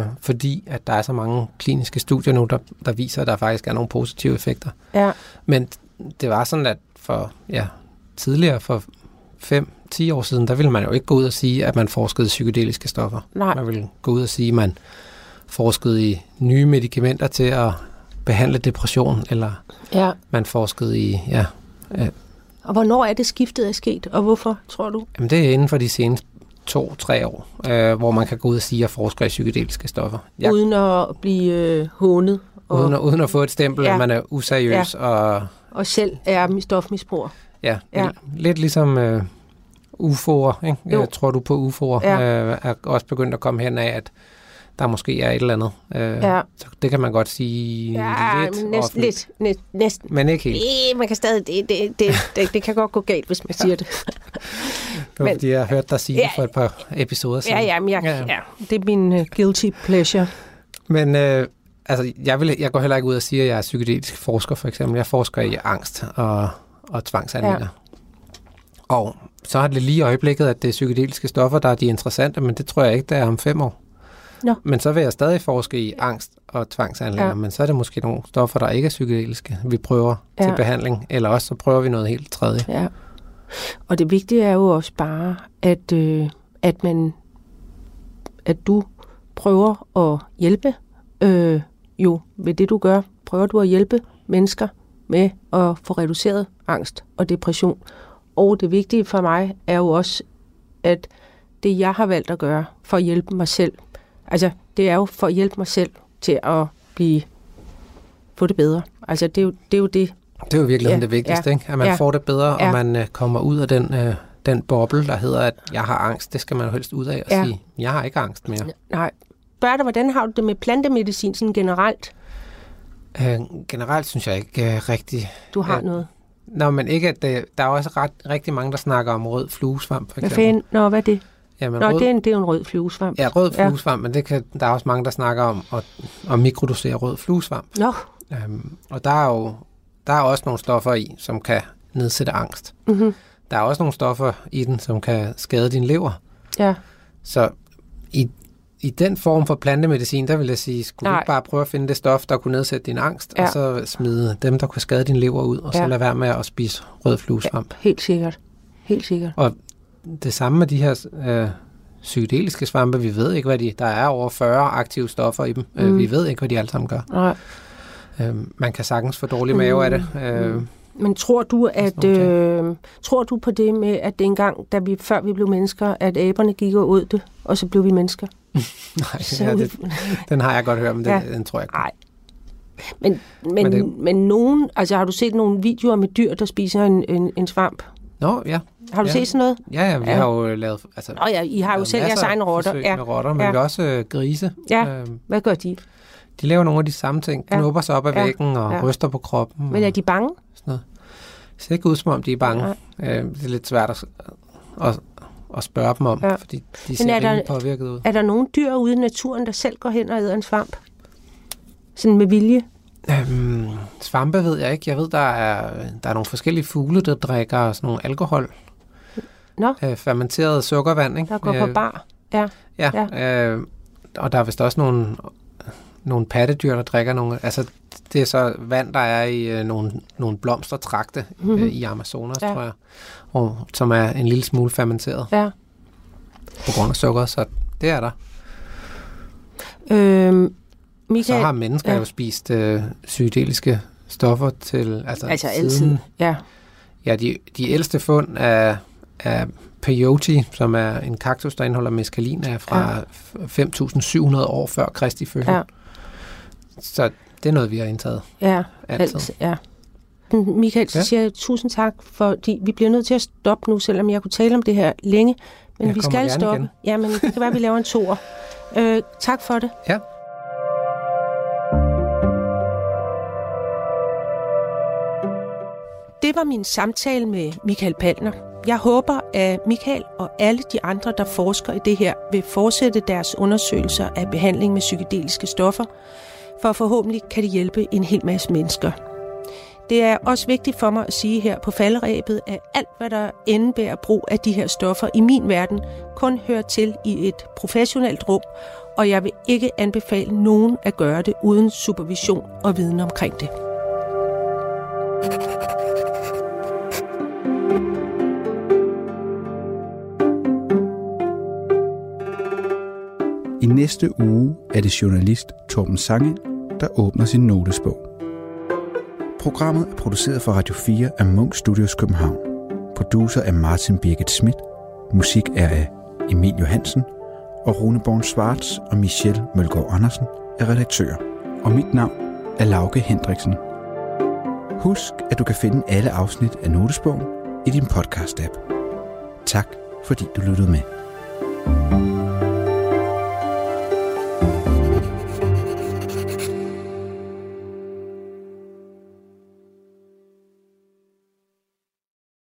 Speaker 5: øh, fordi at der er så mange kliniske studier nu, der, der viser, at der faktisk er nogle positive effekter.
Speaker 3: Ja,
Speaker 5: Men det var sådan, at for ja, tidligere, for 5-10 år siden, der ville man jo ikke gå ud og sige, at man forskede psykedeliske stoffer.
Speaker 3: nej.
Speaker 5: Man ville gå ud og sige, at man forskede i nye medicamenter til at behandle depression, eller
Speaker 3: Ja.
Speaker 5: man forskede i, ja,
Speaker 3: Og hvornår er det skiftet er sket, og hvorfor, tror du?
Speaker 5: jamen det er inden for de seneste to-tre år, øh, hvor man kan gå ud og sige, at forsker i psykedeliske stoffer. Jeg,
Speaker 3: Uden at blive øh, hånet og,
Speaker 5: uden, at, uden at få et stempel,
Speaker 3: Ja.
Speaker 5: at man er useriøs, ja. og
Speaker 3: og selv er stofmisbruger.
Speaker 5: ja,
Speaker 3: Ja.
Speaker 5: ja. lidt ligesom øh, UFO'er, ikke?
Speaker 3: Jo.
Speaker 5: Jeg tror du på UFO'er,
Speaker 3: Ja.
Speaker 5: øh, er også begyndt at komme hen af, at der måske er et eller andet. Øh,
Speaker 3: Ja.
Speaker 5: Så det kan man godt sige
Speaker 3: Ja,
Speaker 5: lidt
Speaker 3: men næsten, lidt, næ, næsten.
Speaker 5: men ikke helt.
Speaker 3: Det, man kan stadig, det, det, det, det, det kan godt gå galt, hvis man siger det.
Speaker 5: Det var,
Speaker 3: men-
Speaker 5: fordi jeg har hørt dig sige
Speaker 3: Ja.
Speaker 5: det for et par episoder siden.
Speaker 3: Ja, ja, men jeg,
Speaker 5: Ja.
Speaker 3: ja, det er min uh, guilty pleasure.
Speaker 5: Men øh, altså, jeg, vil, jeg går heller ikke ud og siger, at jeg er psykedelisk forsker, for eksempel. Jeg forsker i angst og, og tvangshandlinger. Ja. Og så er det lige i øjeblikket, at det er psykedeliske stoffer, der er de interessante, men det tror jeg ikke, der er om fem år.
Speaker 3: Nå.
Speaker 5: Men så vil jeg stadig forske i angst og tvangshandlinger,
Speaker 3: Ja.
Speaker 5: men så er det måske nogle stoffer, der ikke er psykedeliske, vi prøver
Speaker 3: ja.
Speaker 5: til behandling, eller også så prøver vi noget helt tredje.
Speaker 3: Ja. Og det vigtige er jo også bare, at, øh, at man, at du prøver at hjælpe, øh, jo ved det du gør, prøver du at hjælpe mennesker med at få reduceret angst og depression. Og det vigtige for mig er jo også, at det jeg har valgt at gøre for at hjælpe mig selv, altså det er jo for at hjælpe mig selv til at blive, få det bedre. Altså det er jo det, er jo det
Speaker 5: Det er jo virkelig
Speaker 3: Ja,
Speaker 5: det vigtigste,
Speaker 3: ja,
Speaker 5: ikke? at man
Speaker 3: ja,
Speaker 5: får det bedre,
Speaker 3: ja.
Speaker 5: og man øh, kommer ud af den, øh, den boble, der hedder, at jeg har angst. Det skal man jo helst ud af og
Speaker 3: Ja.
Speaker 5: sige, jeg har ikke angst mere.
Speaker 3: Nej. Spørg dig, hvordan har du det med plantemedicin sådan generelt?
Speaker 5: Øh, generelt synes jeg ikke øh, rigtigt.
Speaker 3: Du har
Speaker 5: Ja.
Speaker 3: noget.
Speaker 5: Nå, men ikke, at det, der er også ret, rigtig mange, der snakker om rød fluesvamp, for
Speaker 3: Hvad
Speaker 5: eksempel.
Speaker 3: fanden? Nå, hvad er det?
Speaker 5: Jamen,
Speaker 3: Nå,
Speaker 5: rød,
Speaker 3: det er, en, det er en rød fluesvamp.
Speaker 5: Ja, rød
Speaker 3: Ja.
Speaker 5: fluesvamp, men det kan, der er også mange, der snakker om at, at mikrodosere rød fluesvamp.
Speaker 3: Nå,
Speaker 5: Øhm, og der er jo der er også nogle stoffer i, som kan nedsætte angst.
Speaker 3: mm-hmm.
Speaker 5: Der er også nogle stoffer i den, som kan skade din lever.
Speaker 3: ja.
Speaker 5: Så i, i den form for plantemedicin, der vil jeg sige, skulle
Speaker 3: Nej.
Speaker 5: du ikke bare prøve at finde det stof, der kunne nedsætte din angst,
Speaker 3: Ja.
Speaker 5: og så smide dem, der kunne skade din lever ud, og så
Speaker 3: Ja.
Speaker 5: lade være med at spise rød fluesvamp.
Speaker 3: Helt sikkert. Helt sikkert.
Speaker 5: Det samme med de her øh, psykedeliske svampe, vi ved ikke, hvad de... Der er over 40 aktive stoffer i dem. Mm.
Speaker 3: Mm.
Speaker 5: Øh, vi ved ikke, hvad de alle sammen gør.
Speaker 3: Nej.
Speaker 5: Øh, man kan sagtens få dårlig mave af det. Øh,
Speaker 3: Mm. Men tror du, at øh, tror du på det med, at det engang, da vi, før vi blev mennesker, at aberne gik og åd det, og så blev vi mennesker?
Speaker 5: nej,
Speaker 3: Så,
Speaker 5: ja, det, den har jeg godt hørt, men den,
Speaker 3: Ja.
Speaker 5: den tror jeg ikke.
Speaker 3: Nej. Men, men,
Speaker 5: Men det...
Speaker 3: men nogen, altså har du set nogle videoer med dyr, der spiser en, en, en svamp?
Speaker 5: Nå, ja.
Speaker 3: Har du
Speaker 5: Ja.
Speaker 3: set sådan noget?
Speaker 5: Ja, ja, vi
Speaker 3: Ja.
Speaker 5: har jo lavet... Altså,
Speaker 3: Nå ja, I har jo selv jeres
Speaker 5: af
Speaker 3: egne rotter. Ja.
Speaker 5: med rotter, men
Speaker 3: Ja.
Speaker 5: vi også øh, grise.
Speaker 3: Ja.
Speaker 5: Øh,
Speaker 3: Hvad gør de?
Speaker 5: de laver nogle af de samme ting.
Speaker 3: Ja.
Speaker 5: Knupper sig op ad
Speaker 3: Ja.
Speaker 5: væggen og
Speaker 3: Ja.
Speaker 5: ryster på kroppen.
Speaker 3: Men er de bange?
Speaker 5: sådan noget. Det ser ikke ud, som om de er bange. Øh, det er lidt svært at, at, at spørge dem om,
Speaker 3: Ja.
Speaker 5: fordi de ser
Speaker 3: er der-
Speaker 5: påvirket ud.
Speaker 3: Er der nogle dyr ude i naturen, der selv går hen og æder en svamp? Sådan med vilje?
Speaker 5: Øhm, svampe ved jeg ikke. Jeg ved, der er, der er nogle forskellige fugle, der drikker sådan nogle alkohol.
Speaker 3: Nå.
Speaker 5: Øh, fermenteret sukkervand, ikke?
Speaker 3: Der går på bar? Ja.
Speaker 5: Ja, ja. Øh, og der er vist også nogle, nogle pattedyr, der drikker nogle... Altså, det er så vand, der er i øh, nogle, nogle blomstertrakte
Speaker 3: Mhm.
Speaker 5: mm-hmm. øh, i Amazonas,
Speaker 3: ja.
Speaker 5: tror jeg. Og, som er en lille smule fermenteret
Speaker 3: Ja.
Speaker 5: på grund af sukker, så det er der.
Speaker 3: Øhm,
Speaker 5: Så
Speaker 3: Michael,
Speaker 5: har mennesker
Speaker 3: ja.
Speaker 5: jo spist øh, psykedeliske stoffer til... Altså,
Speaker 3: altså
Speaker 5: siden,
Speaker 3: altid. Ja.
Speaker 5: Ja, de, de ældste fund af, af peyote, som er en kaktus, der indeholder meskalin, er fra ja. 5.700 år før Kristi fødsel.
Speaker 3: Ja.
Speaker 5: Så det er noget, vi har indtaget
Speaker 3: Ja.
Speaker 5: altid.
Speaker 3: Altid. Ja. Michael, så
Speaker 5: Ja.
Speaker 3: siger jeg tusind tak, fordi vi bliver nødt til at stoppe nu, selvom jeg kunne tale om det her længe. Men
Speaker 5: Jeg
Speaker 3: vi skal stoppe.
Speaker 5: igen.
Speaker 3: Ja, men det kan være, at vi laver en toer. Øh, tak for det.
Speaker 5: Ja.
Speaker 3: Det var min samtale med Michael Palner. Jeg håber, at Michael og alle de andre, der forsker i det her, vil fortsætte deres undersøgelser af behandling med psykedeliske stoffer, for forhåbentlig kan det hjælpe en hel masse mennesker. Det er også vigtigt for mig at sige her på falderæbet, at alt, hvad der indebærer brug af de her stoffer i min verden, kun hører til i et professionelt rum, og jeg vil ikke anbefale nogen at gøre det uden supervision og viden omkring det.
Speaker 4: Næste uge er det journalist Torben Sange, der åbner sin notesbog. Programmet er produceret for Radio 4 af Munk Studios København. Producer er Martin Birgit Schmidt. Musik er af Emil Johansen. Og Rune Born Svarts og Michelle Mølgaard Andersen er redaktører. Og mit navn er Lauke Hendriksen. Husk, at du kan finde alle afsnit af Notesbogen i din podcast-app. Tak, fordi du lyttede med.